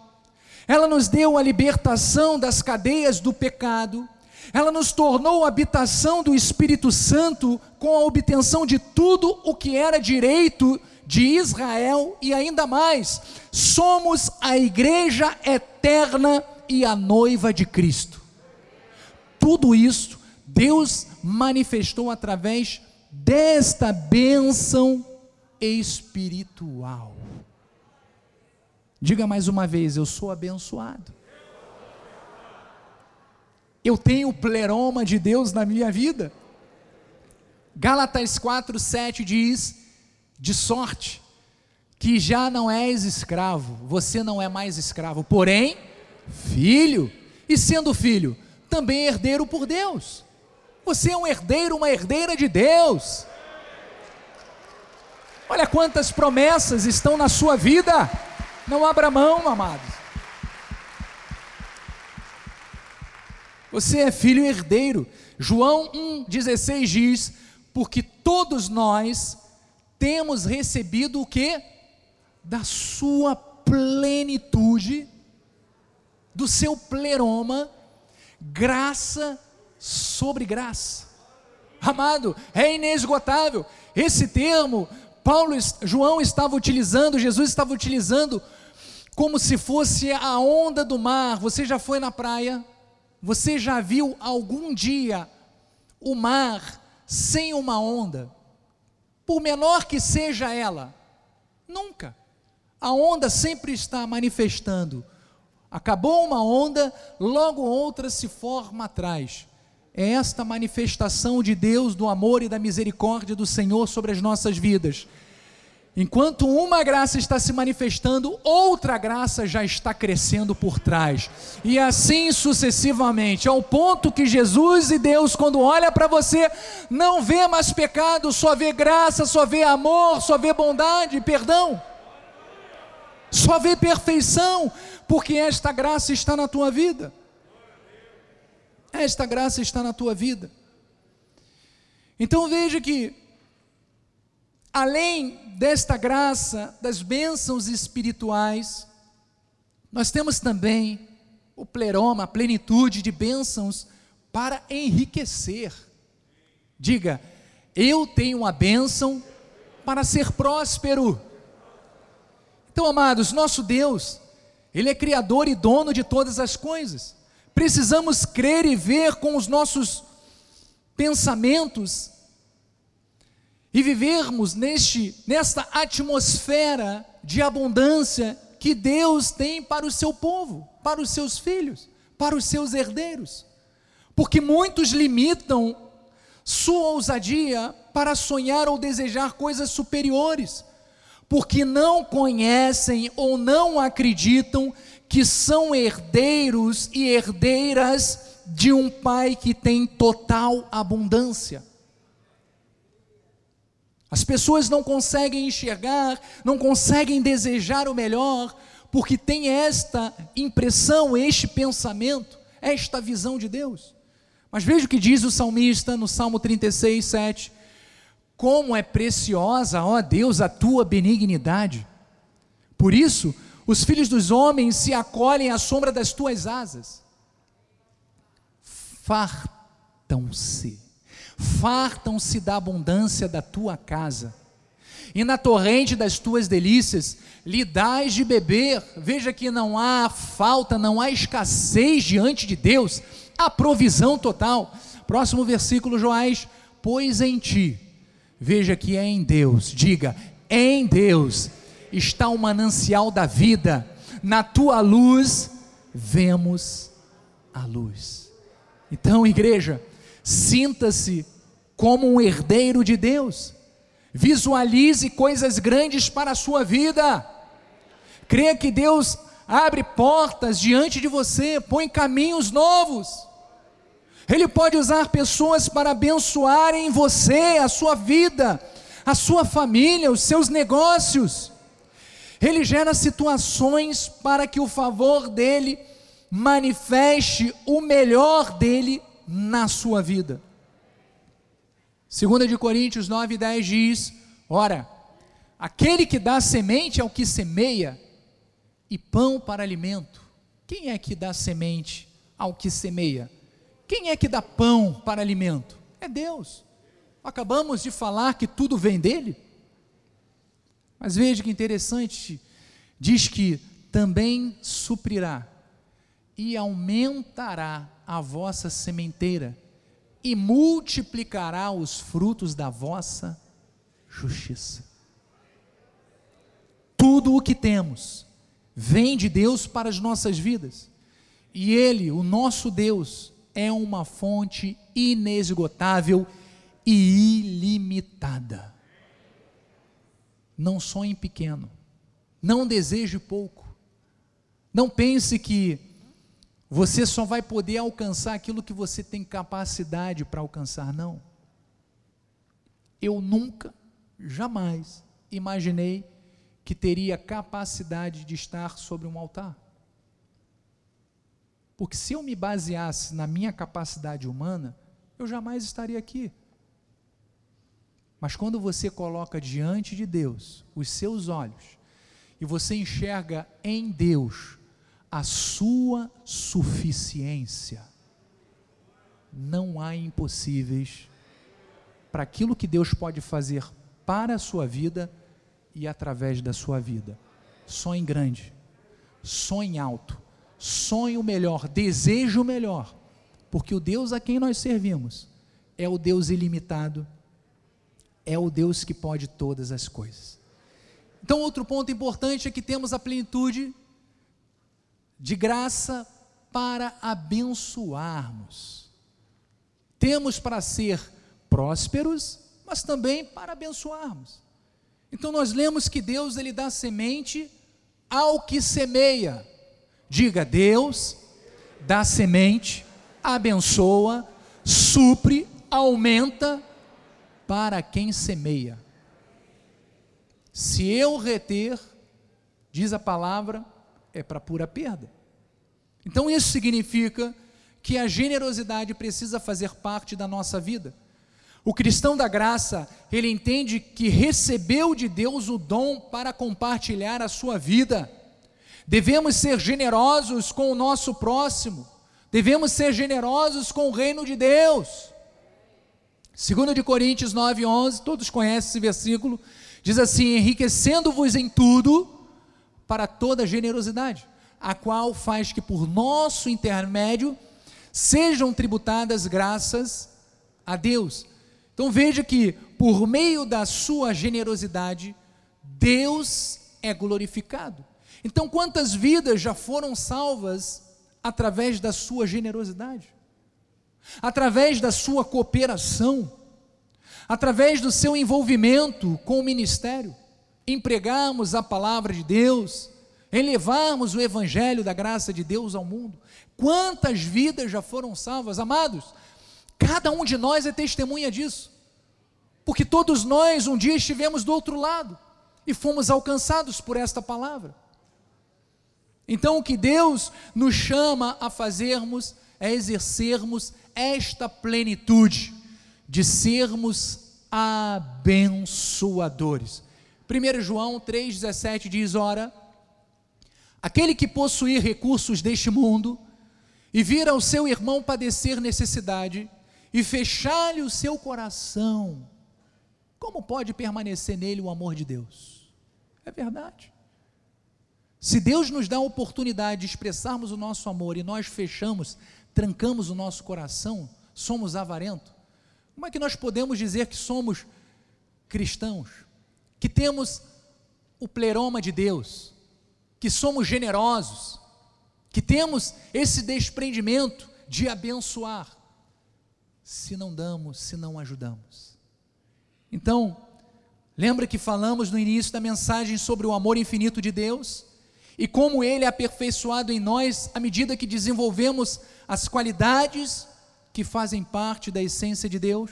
ela nos deu a libertação das cadeias do pecado, ela nos tornou habitação do Espírito Santo com a obtenção de tudo o que era direito de Israel e ainda mais, somos a igreja eterna e a noiva de Cristo. Tudo isso Deus manifestou através desta bênção espiritual. Diga mais uma vez: eu sou abençoado. Eu tenho o pleroma de Deus na minha vida. Gálatas 4, 7 diz: De sorte que já não és escravo, você não é mais escravo, porém, filho, e sendo filho, também herdeiro por Deus. Você é um herdeiro, uma herdeira de Deus. Olha quantas promessas estão na sua vida. Não abra mão, amados. Você é filho herdeiro. João 1,16 diz: Porque todos nós temos recebido o que? Da sua plenitude, do seu pleroma, graça sobre graça. Amado, é inesgotável. Esse termo, Paulo, João estava utilizando, Jesus estava utilizando, como se fosse a onda do mar. Você já foi na praia? Você já viu algum dia o mar sem uma onda? Por menor que seja ela? Nunca. A onda sempre está manifestando. Acabou uma onda, logo outra se forma atrás. É esta manifestação de Deus, do amor e da misericórdia do Senhor sobre as nossas vidas. Enquanto uma graça está se manifestando, outra graça já está crescendo por trás. E assim sucessivamente, ao ponto que Jesus e Deus, quando olha para você, não vê mais pecado, só vê graça, só vê amor, só vê bondade, perdão. Só vê perfeição, porque esta graça está na tua vida. Esta graça está na tua vida. Então veja que além desta graça, das bênçãos espirituais, nós temos também o pleroma, a plenitude de bênçãos para enriquecer. Diga, eu tenho a bênção para ser próspero. Então, amados, nosso Deus, Ele é Criador e dono de todas as coisas. Precisamos crer e ver com os nossos pensamentos e vivermos neste, nesta atmosfera de abundância que Deus tem para o seu povo, para os seus filhos, para os seus herdeiros. Porque muitos limitam sua ousadia para sonhar ou desejar coisas superiores, porque não conhecem ou não acreditam que são herdeiros e herdeiras de um pai que tem total abundância. As pessoas não conseguem enxergar, não conseguem desejar o melhor, porque tem esta impressão, este pensamento, esta visão de Deus. Mas veja o que diz o salmista no Salmo 36, 7. Como é preciosa, ó Deus, a tua benignidade. Por isso, os filhos dos homens se acolhem à sombra das tuas asas. Fartam-se, fartam-se da abundância da tua casa, e na torrente das tuas delícias lhe dás de beber. Veja que não há falta, não há escassez diante de Deus, há provisão total. Próximo versículo, Joás: Pois em ti Veja que é em Deus, diga, em Deus está o manancial da vida, na tua luz vemos a luz. Então, igreja, sinta-se como um herdeiro de Deus, visualize coisas grandes para a sua vida, creia que Deus abre portas diante de você, põe caminhos novos. Ele pode usar pessoas para abençoarem você, a sua vida, a sua família, os seus negócios. Ele gera situações para que o favor dele manifeste o melhor dele na sua vida. 2 de Coríntios 9, 10 diz: Ora, aquele que dá semente é o que semeia, e pão para alimento. Quem é que dá semente ao que semeia? Quem é que dá pão para alimento? É Deus. Acabamos de falar que tudo vem dele. Mas veja que interessante, diz que também suprirá e aumentará a vossa sementeira e multiplicará os frutos da vossa justiça. Tudo o que temos vem de Deus para as nossas vidas. E Ele, o nosso Deus, é uma fonte inesgotável e ilimitada. Não sonhe pequeno, não deseje pouco, não pense que você só vai poder alcançar aquilo que você tem capacidade para alcançar, não. Eu nunca, jamais imaginei que teria capacidade de estar sobre um altar. Porque se eu me baseasse na minha capacidade humana, eu jamais estaria aqui. Mas quando você coloca diante de Deus os seus olhos e você enxerga em Deus a sua suficiência, não há impossíveis para aquilo que Deus pode fazer para a sua vida e através da sua vida. Sonhe grande, sonhe alto, sonhe o melhor, deseje o melhor, porque o Deus a quem nós servimos é o Deus ilimitado, é o Deus que pode todas as coisas. Então, outro ponto importante é que temos a plenitude de graça para abençoarmos. Temos para ser prósperos, mas também para abençoarmos. Então nós lemos que Deus ele dá semente ao que semeia. Diga: Deus dá semente, abençoa, supre, aumenta para quem semeia. Se eu reter, diz a palavra, é para pura perda. Então isso significa que a generosidade precisa fazer parte da nossa vida. O cristão da graça, ele entende que recebeu de Deus o dom para compartilhar a sua vida. Devemos ser generosos com o nosso próximo. Devemos ser generosos com o reino de Deus. Segundo de Coríntios 9:11, todos conhecem esse versículo, diz assim: enriquecendo-vos em tudo para toda generosidade, a qual faz que por nosso intermédio sejam tributadas graças a Deus. Então veja que por meio da sua generosidade, Deus é glorificado. Então, quantas vidas já foram salvas através da sua generosidade? Através da sua cooperação? Através do seu envolvimento com o ministério? Em pregarmos a palavra de Deus, em levarmos o evangelho da graça de Deus ao mundo. Quantas vidas já foram salvas, amados? Cada um de nós é testemunha disso, porque todos nós um dia estivemos do outro lado e fomos alcançados por esta palavra. Então, o que Deus nos chama a fazermos é exercermos esta plenitude de sermos abençoadores. 1 João 3,17 diz: Ora, aquele que possuir recursos deste mundo e vir ao seu irmão padecer necessidade e fechar-lhe o seu coração, como pode permanecer nele o amor de Deus? É verdade. Se Deus nos dá a oportunidade de expressarmos o nosso amor e nós fechamos, trancamos o nosso coração, somos avarentos, como é que nós podemos dizer que somos cristãos? Que temos o pleroma de Deus, que somos generosos, que temos esse desprendimento de abençoar, se não damos, se não ajudamos. Então, lembra que falamos no início da mensagem sobre o amor infinito de Deus e como ele é aperfeiçoado em nós à medida que desenvolvemos as qualidades que fazem parte da essência de Deus?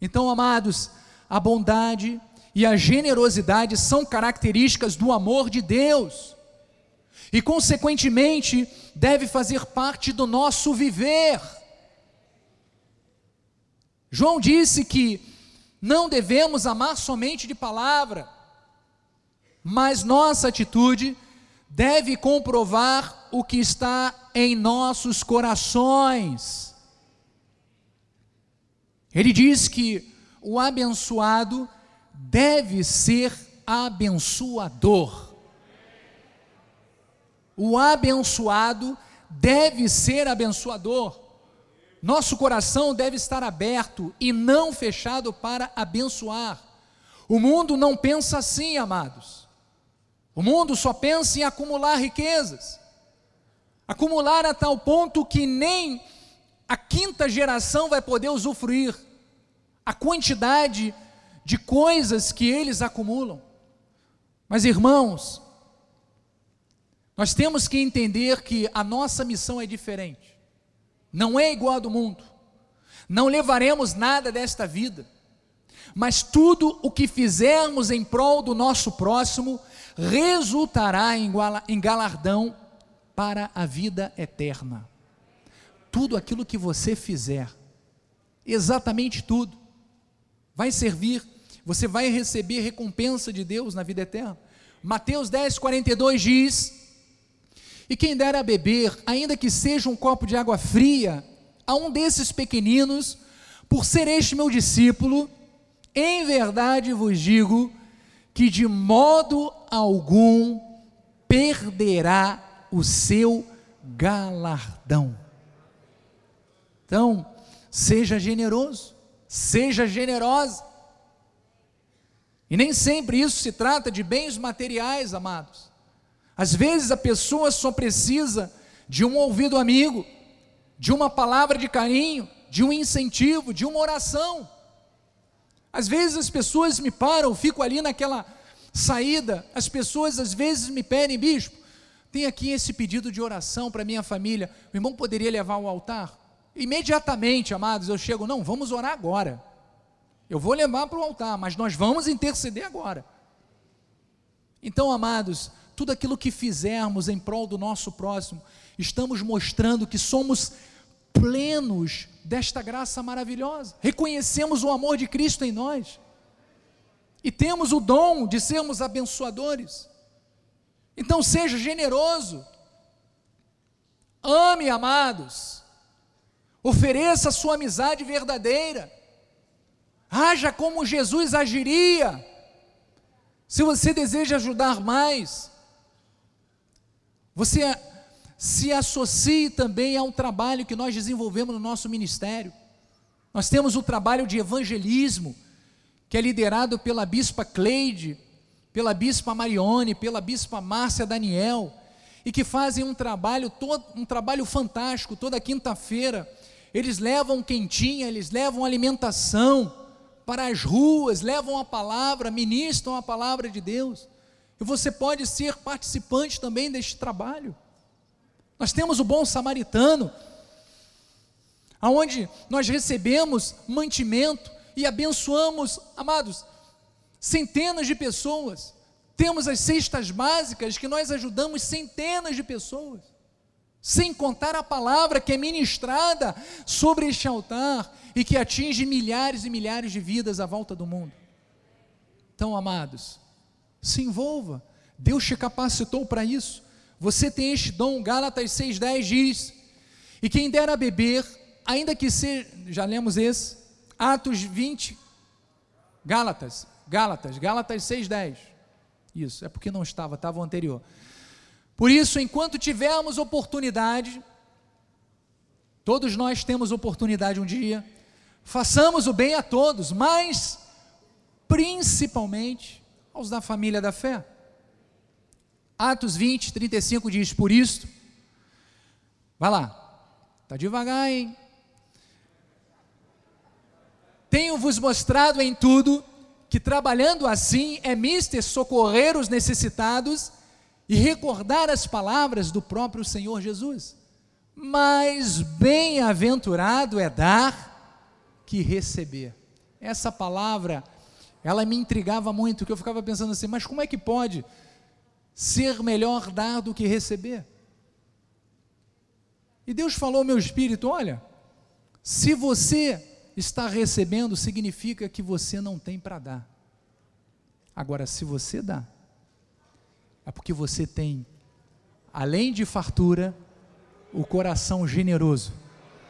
Então, amados, a bondade e a generosidade são características do amor de Deus e, consequentemente, deve fazer parte do nosso viver. João disse que não devemos amar somente de palavra, mas nossa atitude deve comprovar o que está em nossos corações. Ele diz que o abençoado deve ser abençoador. O abençoado deve ser abençoador. Nosso coração deve estar aberto e não fechado para abençoar. O mundo não pensa assim, amados. O mundo só pensa em acumular riquezas. Acumular a tal ponto que nem a quinta geração vai poder usufruir a quantidade de coisas que eles acumulam. Mas irmãos, nós temos que entender que a nossa missão é diferente, não é igual a do mundo, não levaremos nada desta vida, mas tudo o que fizermos em prol do nosso próximo resultará em galardão para a vida eterna. Tudo aquilo que você fizer, exatamente tudo, vai servir, você vai receber recompensa de Deus na vida eterna. Mateus 10, 42 diz: e quem der a beber, ainda que seja um copo de água fria, a um desses pequeninos, por ser este meu discípulo, em verdade vos digo que de modo algum perderá o seu galardão. Então, seja generoso, seja generosa. E nem sempre isso se trata de bens materiais, amados. Às vezes a pessoa só precisa de um ouvido amigo, de uma palavra de carinho, de um incentivo, de uma oração. Às vezes as pessoas me param, fico ali naquela saída, as pessoas às vezes me pedem, bispo, tem aqui esse pedido de oração para minha família, o irmão poderia levar ao altar? Imediatamente, amados, eu chego, não, vamos orar agora. Eu vou levar para o altar, mas nós vamos interceder agora. Então, amados, tudo aquilo que fizermos em prol do nosso próximo, estamos mostrando que somos plenos desta graça maravilhosa. Reconhecemos o amor de Cristo em nós. E temos o dom de sermos abençoadores. Então seja generoso. Ame, amados. Ofereça a sua amizade verdadeira. Haja como Jesus agiria. Se você deseja ajudar mais, você se associe também ao trabalho que nós desenvolvemos no nosso ministério. Nós temos o trabalho de evangelismo, que é liderado pela bispa Cleide, pela bispa Marione, pela bispa Márcia Daniel, e que fazem um trabalho todo, um trabalho fantástico toda quinta-feira. Eles levam quentinha, eles levam alimentação para as ruas, levam a palavra, ministram a palavra de Deus. E você pode ser participante também deste trabalho. Nós temos o bom samaritano, aonde nós recebemos mantimento e abençoamos, amados, centenas de pessoas. Temos as cestas básicas que nós ajudamos centenas de pessoas. Sem contar a palavra que é ministrada sobre este altar e que atinge milhares e milhares de vidas à volta do mundo. Então, amados, se envolva. Deus te capacitou para isso. Você tem este dom. Gálatas 6,10 diz: E quem dera beber, ainda que seja. Já lemos esse. Atos 20. Gálatas. Gálatas. Gálatas 6,10. Isso, é porque não estava, estava o anterior. Por isso, enquanto tivermos oportunidade, todos nós temos oportunidade um dia, façamos o bem a todos, mas principalmente aos da família da fé. Atos 20, 35 diz: Por isso, vai lá, está devagar, hein? Tenho-vos mostrado em tudo que trabalhando assim é mister socorrer os necessitados e recordar as palavras do próprio Senhor Jesus. Mas bem-aventurado é dar que receber. Essa palavra, ela me intrigava muito, que eu ficava pensando assim, mas como é que pode ser melhor dar do que receber. E Deus falou ao meu espírito: olha, se você está recebendo, significa que você não tem para dar. Agora, se você dá, é porque você tem, além de fartura, o coração generoso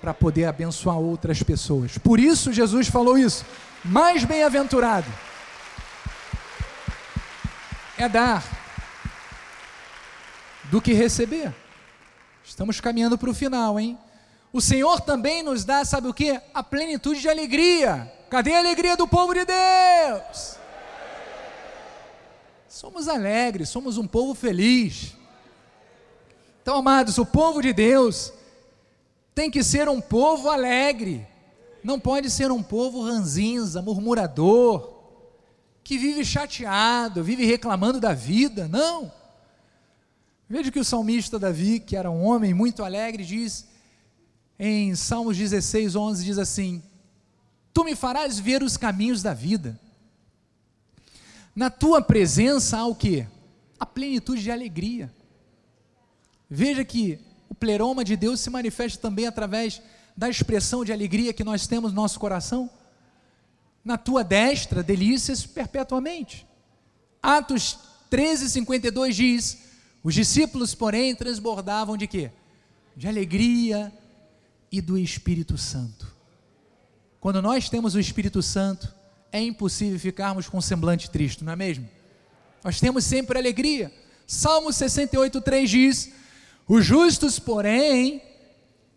para poder abençoar outras pessoas. Por isso Jesus falou isso. Mais bem-aventurado é dar do que receber. Estamos caminhando para o final, hein? O Senhor também nos dá, sabe o que? A plenitude de alegria. Cadê a alegria do povo de Deus? Somos alegres, somos um povo feliz. Então, amados, o povo de Deus tem que ser um povo alegre, não pode ser um povo ranzinza, murmurador, que vive chateado, vive reclamando da vida, não. Veja que o salmista Davi, que era um homem muito alegre, diz em Salmos 16, 11: diz assim: Tu me farás ver os caminhos da vida. Na tua presença há o que? A plenitude de alegria. Veja que o pleroma de Deus se manifesta também através da expressão de alegria que nós temos no nosso coração. Na tua destra, delícias perpetuamente. Atos 13, 52 diz: os discípulos, porém, transbordavam de quê? De alegria e do Espírito Santo. Quando nós temos o Espírito Santo, é impossível ficarmos com semblante triste, não é mesmo? Nós temos sempre alegria. Salmo 68, 3 diz: Os justos, porém,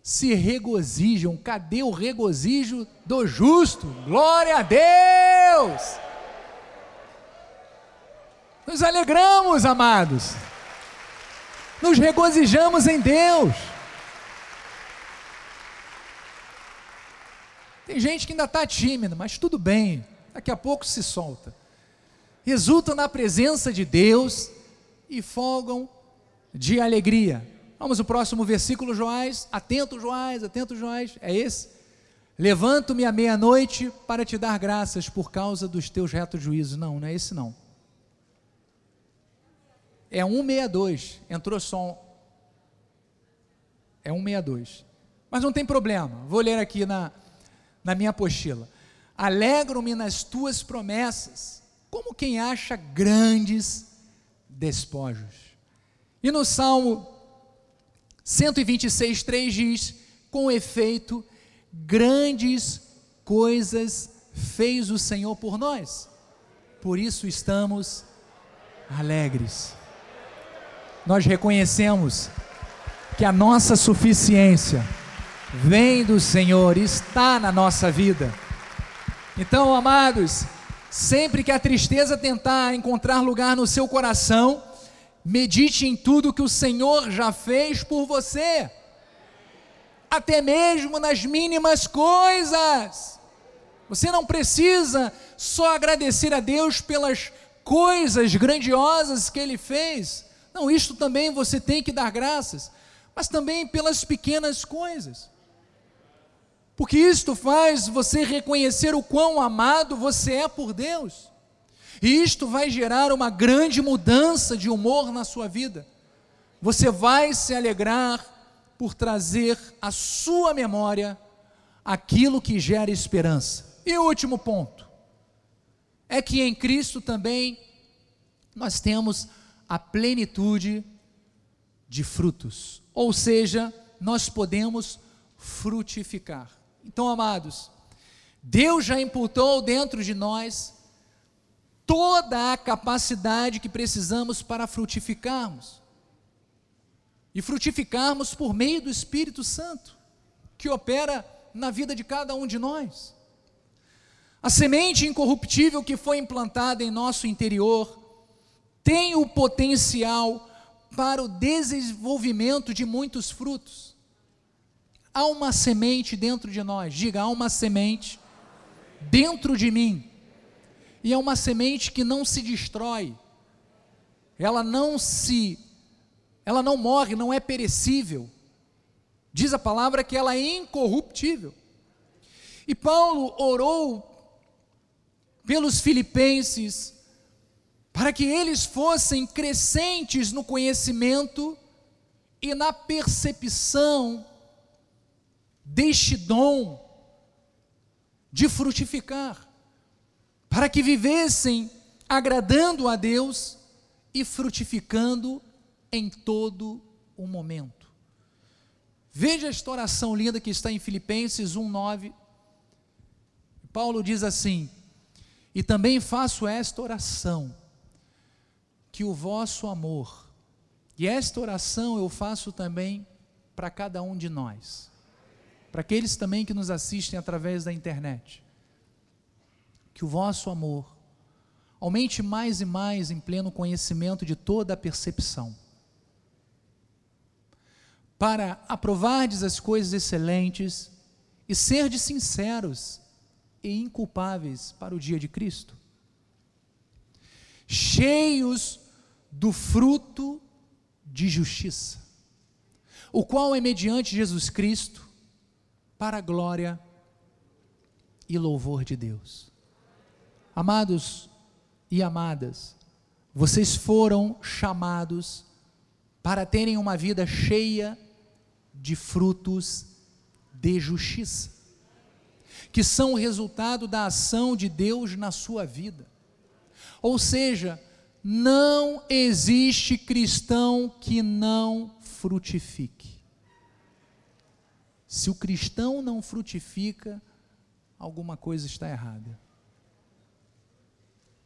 se regozijam. Cadê o regozijo do justo? Glória a Deus! Nos alegramos, amados nos regozijamos em Deus. Tem gente que ainda está tímida, mas tudo bem, daqui a pouco se solta. Resultam na presença de Deus e folgam de alegria. Vamos ao próximo versículo, Joás. Atento, Joás, atento, Joás. É esse? Levanto-me à meia-noite para te dar graças por causa dos teus retos juízos. Não, não é esse não é 162, entrou som. É 162. Mas não tem problema, vou ler aqui na, na minha apostila. Alegro-me nas tuas promessas, como quem acha grandes despojos. E no Salmo 126, 3 diz: Com efeito, grandes coisas fez o Senhor por nós, por isso estamos alegres nós reconhecemos que a nossa suficiência vem do Senhor, está na nossa vida. Então, amados, sempre que a tristeza tentar encontrar lugar no seu coração, medite em tudo que o Senhor já fez por você, até mesmo nas mínimas coisas. Você não precisa só agradecer a Deus pelas coisas grandiosas que Ele fez. Não, isto também você tem que dar graças, mas também pelas pequenas coisas. Porque isto faz você reconhecer o quão amado você é por Deus. E isto vai gerar uma grande mudança de humor na sua vida. Você vai se alegrar por trazer à sua memória aquilo que gera esperança. E o último ponto é que em Cristo também nós temos a plenitude de frutos, ou seja, nós podemos frutificar. Então, amados, Deus já imputou dentro de nós toda a capacidade que precisamos para frutificarmos. E frutificarmos por meio do Espírito Santo, que opera na vida de cada um de nós. A semente incorruptível que foi implantada em nosso interior tem o potencial para o desenvolvimento de muitos frutos. Há uma semente dentro de nós, diga, há uma semente dentro de mim e é uma semente que não se destrói, ela não se, ela não morre, não é perecível. Diz a palavra que ela é incorruptível. E Paulo orou pelos filipenses para que eles fossem crescentes no conhecimento e na percepção deste dom de frutificar para que vivessem agradando a Deus e frutificando em todo o momento. Veja esta oração linda que está em Filipenses 1:9. Paulo diz assim: "E também faço esta oração, que o vosso amor, e esta oração eu faço também para cada um de nós, para aqueles também que nos assistem através da internet. Que o vosso amor aumente mais e mais em pleno conhecimento de toda a percepção, para aprovardes as coisas excelentes e serdes sinceros e inculpáveis para o dia de Cristo, cheios do fruto de justiça, o qual é mediante Jesus Cristo, para a glória e louvor de Deus. Amados e amadas, vocês foram chamados para terem uma vida cheia de frutos de justiça, que são o resultado da ação de Deus na sua vida. Ou seja, não existe cristão que não frutifique. Se o cristão não frutifica, alguma coisa está errada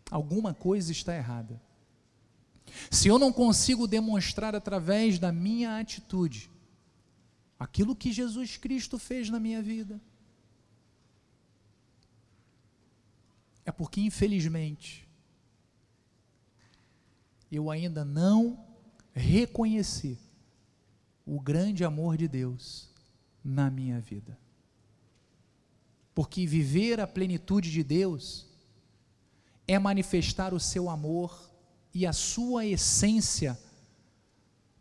alguma coisa está errada. Se eu não consigo demonstrar através da minha atitude aquilo que Jesus Cristo fez na minha vida, é porque, infelizmente, eu ainda não reconheci o grande amor de Deus na minha vida. Porque viver a plenitude de Deus é manifestar o seu amor e a sua essência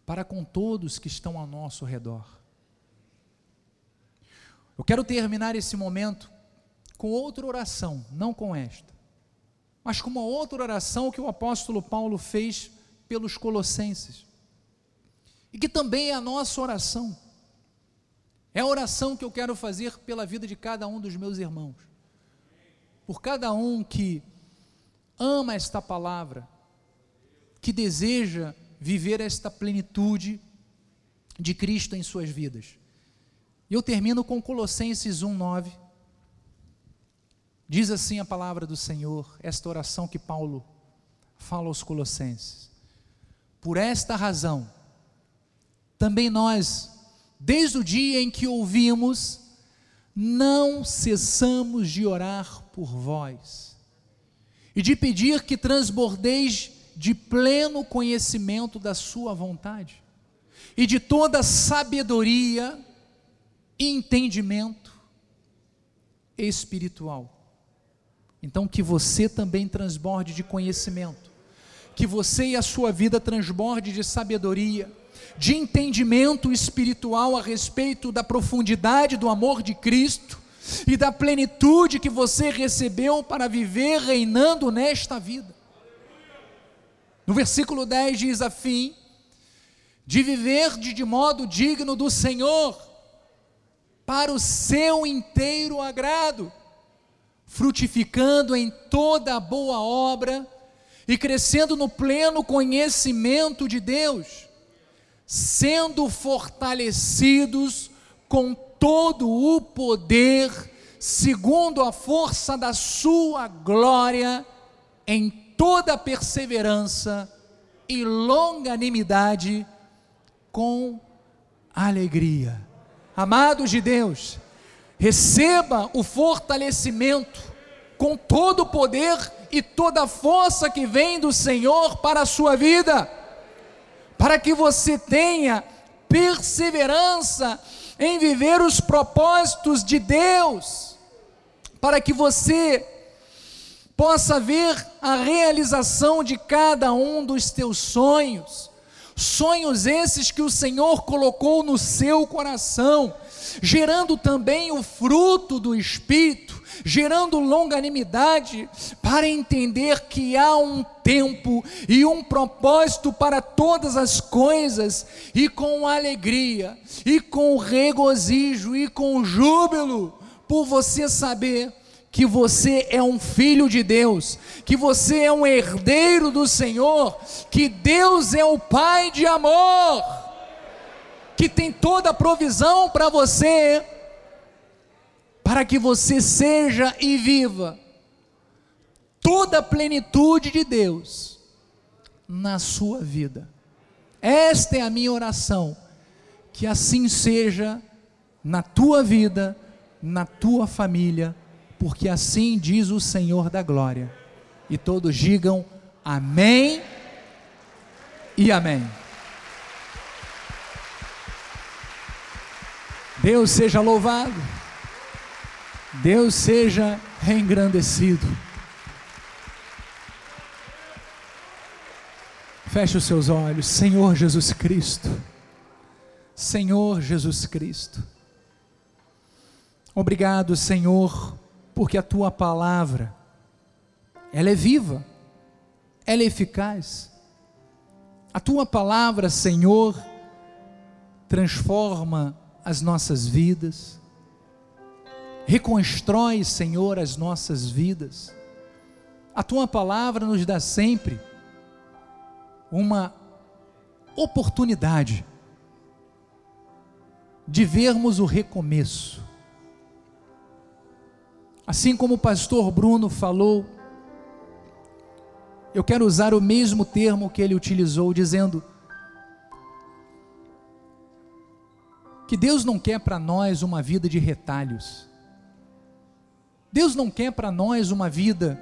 para com todos que estão ao nosso redor. Eu quero terminar esse momento com outra oração, não com esta, mas com uma outra oração que o apóstolo Paulo fez pelos Colossenses, e que também é a nossa oração. É a oração que eu quero fazer pela vida de cada um dos meus irmãos, por cada um que ama esta palavra, que deseja viver esta plenitude de Cristo em suas vidas. E eu termino com Colossenses 1:9. Diz assim a palavra do Senhor, esta oração que Paulo fala aos Colossenses. Por esta razão, também nós, desde o dia em que ouvimos, não cessamos de orar por vós e de pedir que transbordeis de pleno conhecimento da Sua vontade e de toda sabedoria e entendimento espiritual, Então, que você também transborde de conhecimento, que você e a sua vida transborde de sabedoria, de entendimento espiritual a respeito da profundidade do amor de Cristo e da plenitude que você recebeu para viver reinando nesta vida. No versículo 10 diz a fim de viver de modo digno do Senhor, para o seu inteiro agrado, frutificando em toda boa obra e crescendo no pleno conhecimento de Deus, sendo fortalecidos com todo o poder, segundo a força da sua glória, em toda perseverança e longanimidade, com alegria. Amados de Deus, receba o fortalecimento com todo o poder e toda a força que vem do Senhor para a sua vida, para que você tenha perseverança em viver os propósitos de Deus, para que você possa ver a realização de cada um dos teus sonhos. Sonhos esses que o Senhor colocou no seu coração, gerando também o fruto do Espírito, gerando longanimidade, para entender que há um tempo e um propósito para todas as coisas, e com alegria, e com regozijo, e com júbilo, por você saber que você é um filho de Deus, que você é um herdeiro do Senhor, que Deus é o Pai de amor, que tem toda a provisão para você, para que você seja e viva toda a plenitude de Deus na sua vida. Esta é a minha oração, que assim seja na tua vida, na tua família porque assim diz o Senhor da glória. E todos digam amém e amém. Deus seja louvado, Deus seja engrandecido. Feche os seus olhos, Senhor Jesus Cristo, Senhor Jesus Cristo. Obrigado, Senhor, porque a tua palavra, ela é viva, ela é eficaz. A tua palavra, Senhor, transforma as nossas vidas, reconstrói, Senhor, as nossas vidas. A tua palavra nos dá sempre uma oportunidade de vermos o recomeço, Assim como o pastor Bruno falou, eu quero usar o mesmo termo que ele utilizou, dizendo que Deus não quer para nós uma vida de retalhos. Deus não quer para nós uma vida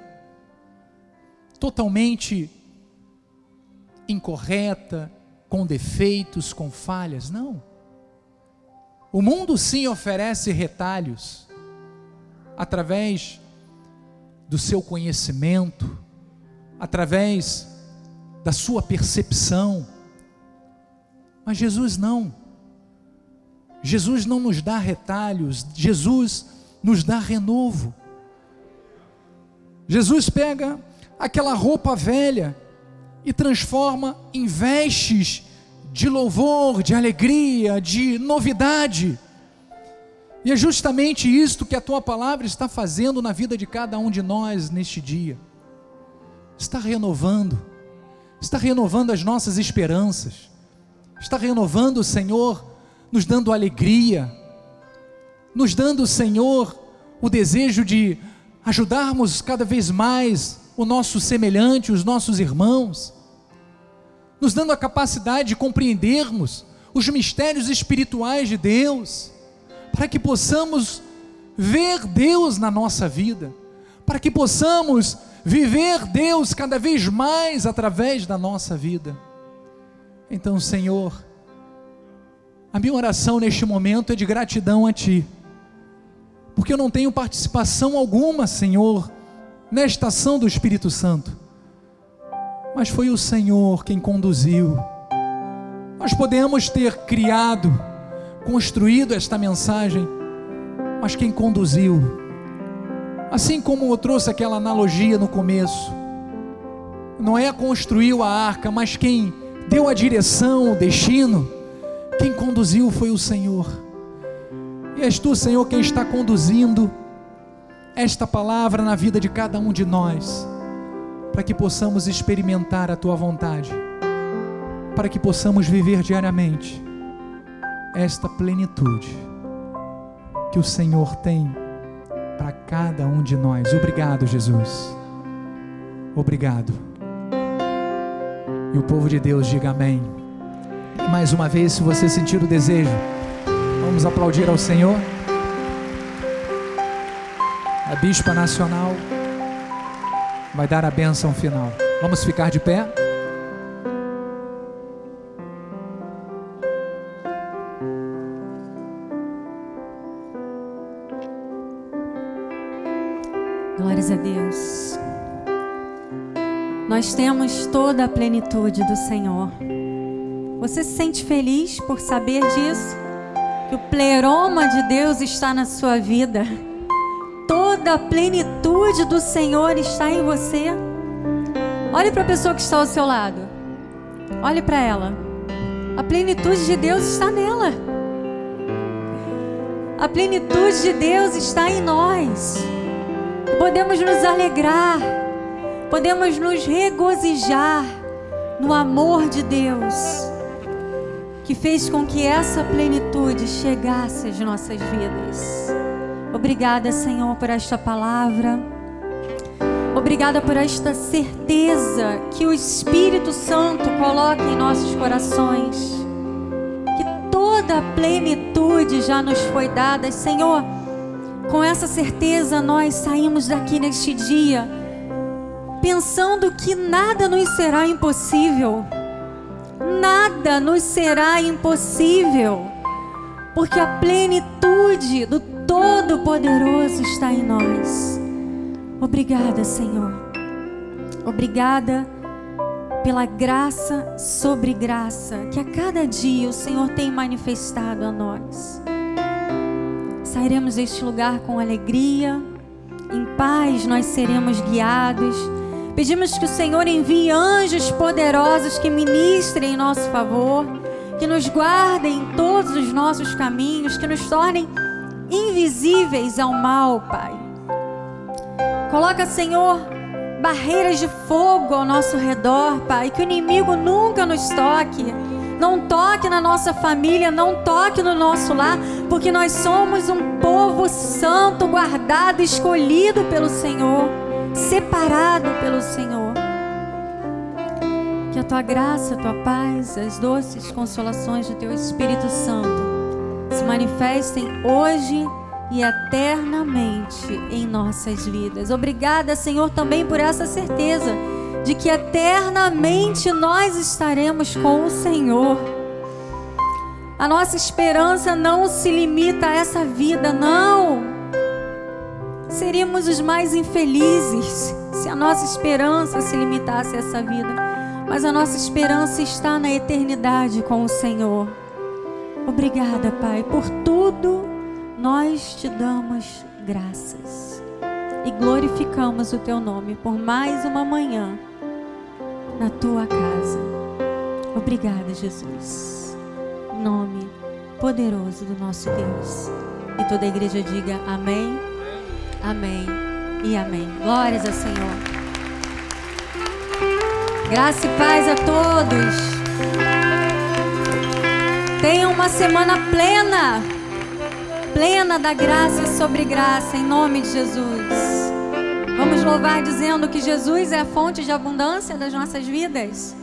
totalmente incorreta, com defeitos, com falhas. Não. O mundo sim oferece retalhos através do seu conhecimento, através da sua percepção. Mas Jesus não. Jesus não nos dá retalhos, Jesus nos dá renovo. Jesus pega aquela roupa velha e transforma em vestes de louvor, de alegria, de novidade. E é justamente isto que a tua palavra está fazendo na vida de cada um de nós neste dia. Está renovando, está renovando as nossas esperanças, está renovando, Senhor, nos dando alegria, nos dando, Senhor, o desejo de ajudarmos cada vez mais o nosso semelhante, os nossos irmãos, nos dando a capacidade de compreendermos os mistérios espirituais de Deus para que possamos ver Deus na nossa vida, para que possamos viver Deus cada vez mais através da nossa vida. Então, Senhor, a minha oração neste momento é de gratidão a Ti, porque eu não tenho participação alguma, Senhor, nesta ação do Espírito Santo, mas foi o Senhor quem conduziu. Nós podemos ter criado, construído esta mensagem, mas quem conduziu, assim como eu trouxe aquela analogia no começo, Noé construiu a arca, mas quem deu a direção, o destino, quem conduziu foi o Senhor. E és tu, Senhor, quem está conduzindo esta palavra na vida de cada um de nós, para que possamos experimentar a tua vontade, para que possamos viver diariamente esta plenitude que o Senhor tem para cada um de nós. Obrigado, Jesus. Obrigado. E o povo de Deus diga amém. E mais uma vez, se você sentir o desejo, vamos aplaudir ao Senhor. A Bispa Nacional vai dar a bênção final. Vamos ficar de pé? Glórias a Deus. Nós temos toda a plenitude do Senhor. Você se sente feliz por saber disso? Que o pleroma de Deus está na sua vida. Toda a plenitude do Senhor está em você. Olhe para a pessoa que está ao seu lado. Olhe para ela. A plenitude de Deus está nela. A plenitude de Deus está em nós. Podemos nos alegrar, podemos nos regozijar no amor de Deus, que fez com que essa plenitude chegasse às nossas vidas. Obrigada, Senhor, por esta palavra. Obrigada por esta certeza que o Espírito Santo coloca em nossos corações. Que toda a plenitude já nos foi dada, Senhor com essa certeza, nós saímos daqui neste dia pensando que nada nos será impossível. Nada nos será impossível, porque a plenitude do Todo-Poderoso está em nós. Obrigada, Senhor. Obrigada pela graça sobre graça que a cada dia o Senhor tem manifestado a nós sairemos deste lugar com alegria, em paz nós seremos guiados. Pedimos que o Senhor envie anjos poderosos que ministrem em nosso favor, que nos guardem em todos os nossos caminhos, que nos tornem invisíveis ao mal, Pai. Coloca, Senhor, barreiras de fogo ao nosso redor, Pai, que o inimigo nunca nos toque não toque na nossa família, não toque no nosso lar, porque nós somos um povo santo, guardado, escolhido pelo Senhor, separado pelo Senhor. Que a tua graça, a tua paz, as doces consolações do teu Espírito Santo se manifestem hoje e eternamente em nossas vidas. Obrigada, Senhor, também por essa certeza de que eternamente nós estaremos com o Senhor. A nossa esperança não se limita a essa vida, não. Seríamos os mais infelizes se a nossa esperança se limitasse a essa vida. Mas a nossa esperança está na eternidade com o Senhor. Obrigada, Pai, por tudo nós te damos graças e glorificamos o teu nome por mais uma manhã na tua casa. Obrigada, Jesus. Nome poderoso do nosso Deus. E toda a igreja diga amém, amém e amém. Glórias ao Senhor. Graça e paz a todos. Tenham uma semana plena, plena da graça sobre graça, em nome de Jesus. Vamos louvar dizendo que Jesus é a fonte de abundância das nossas vidas.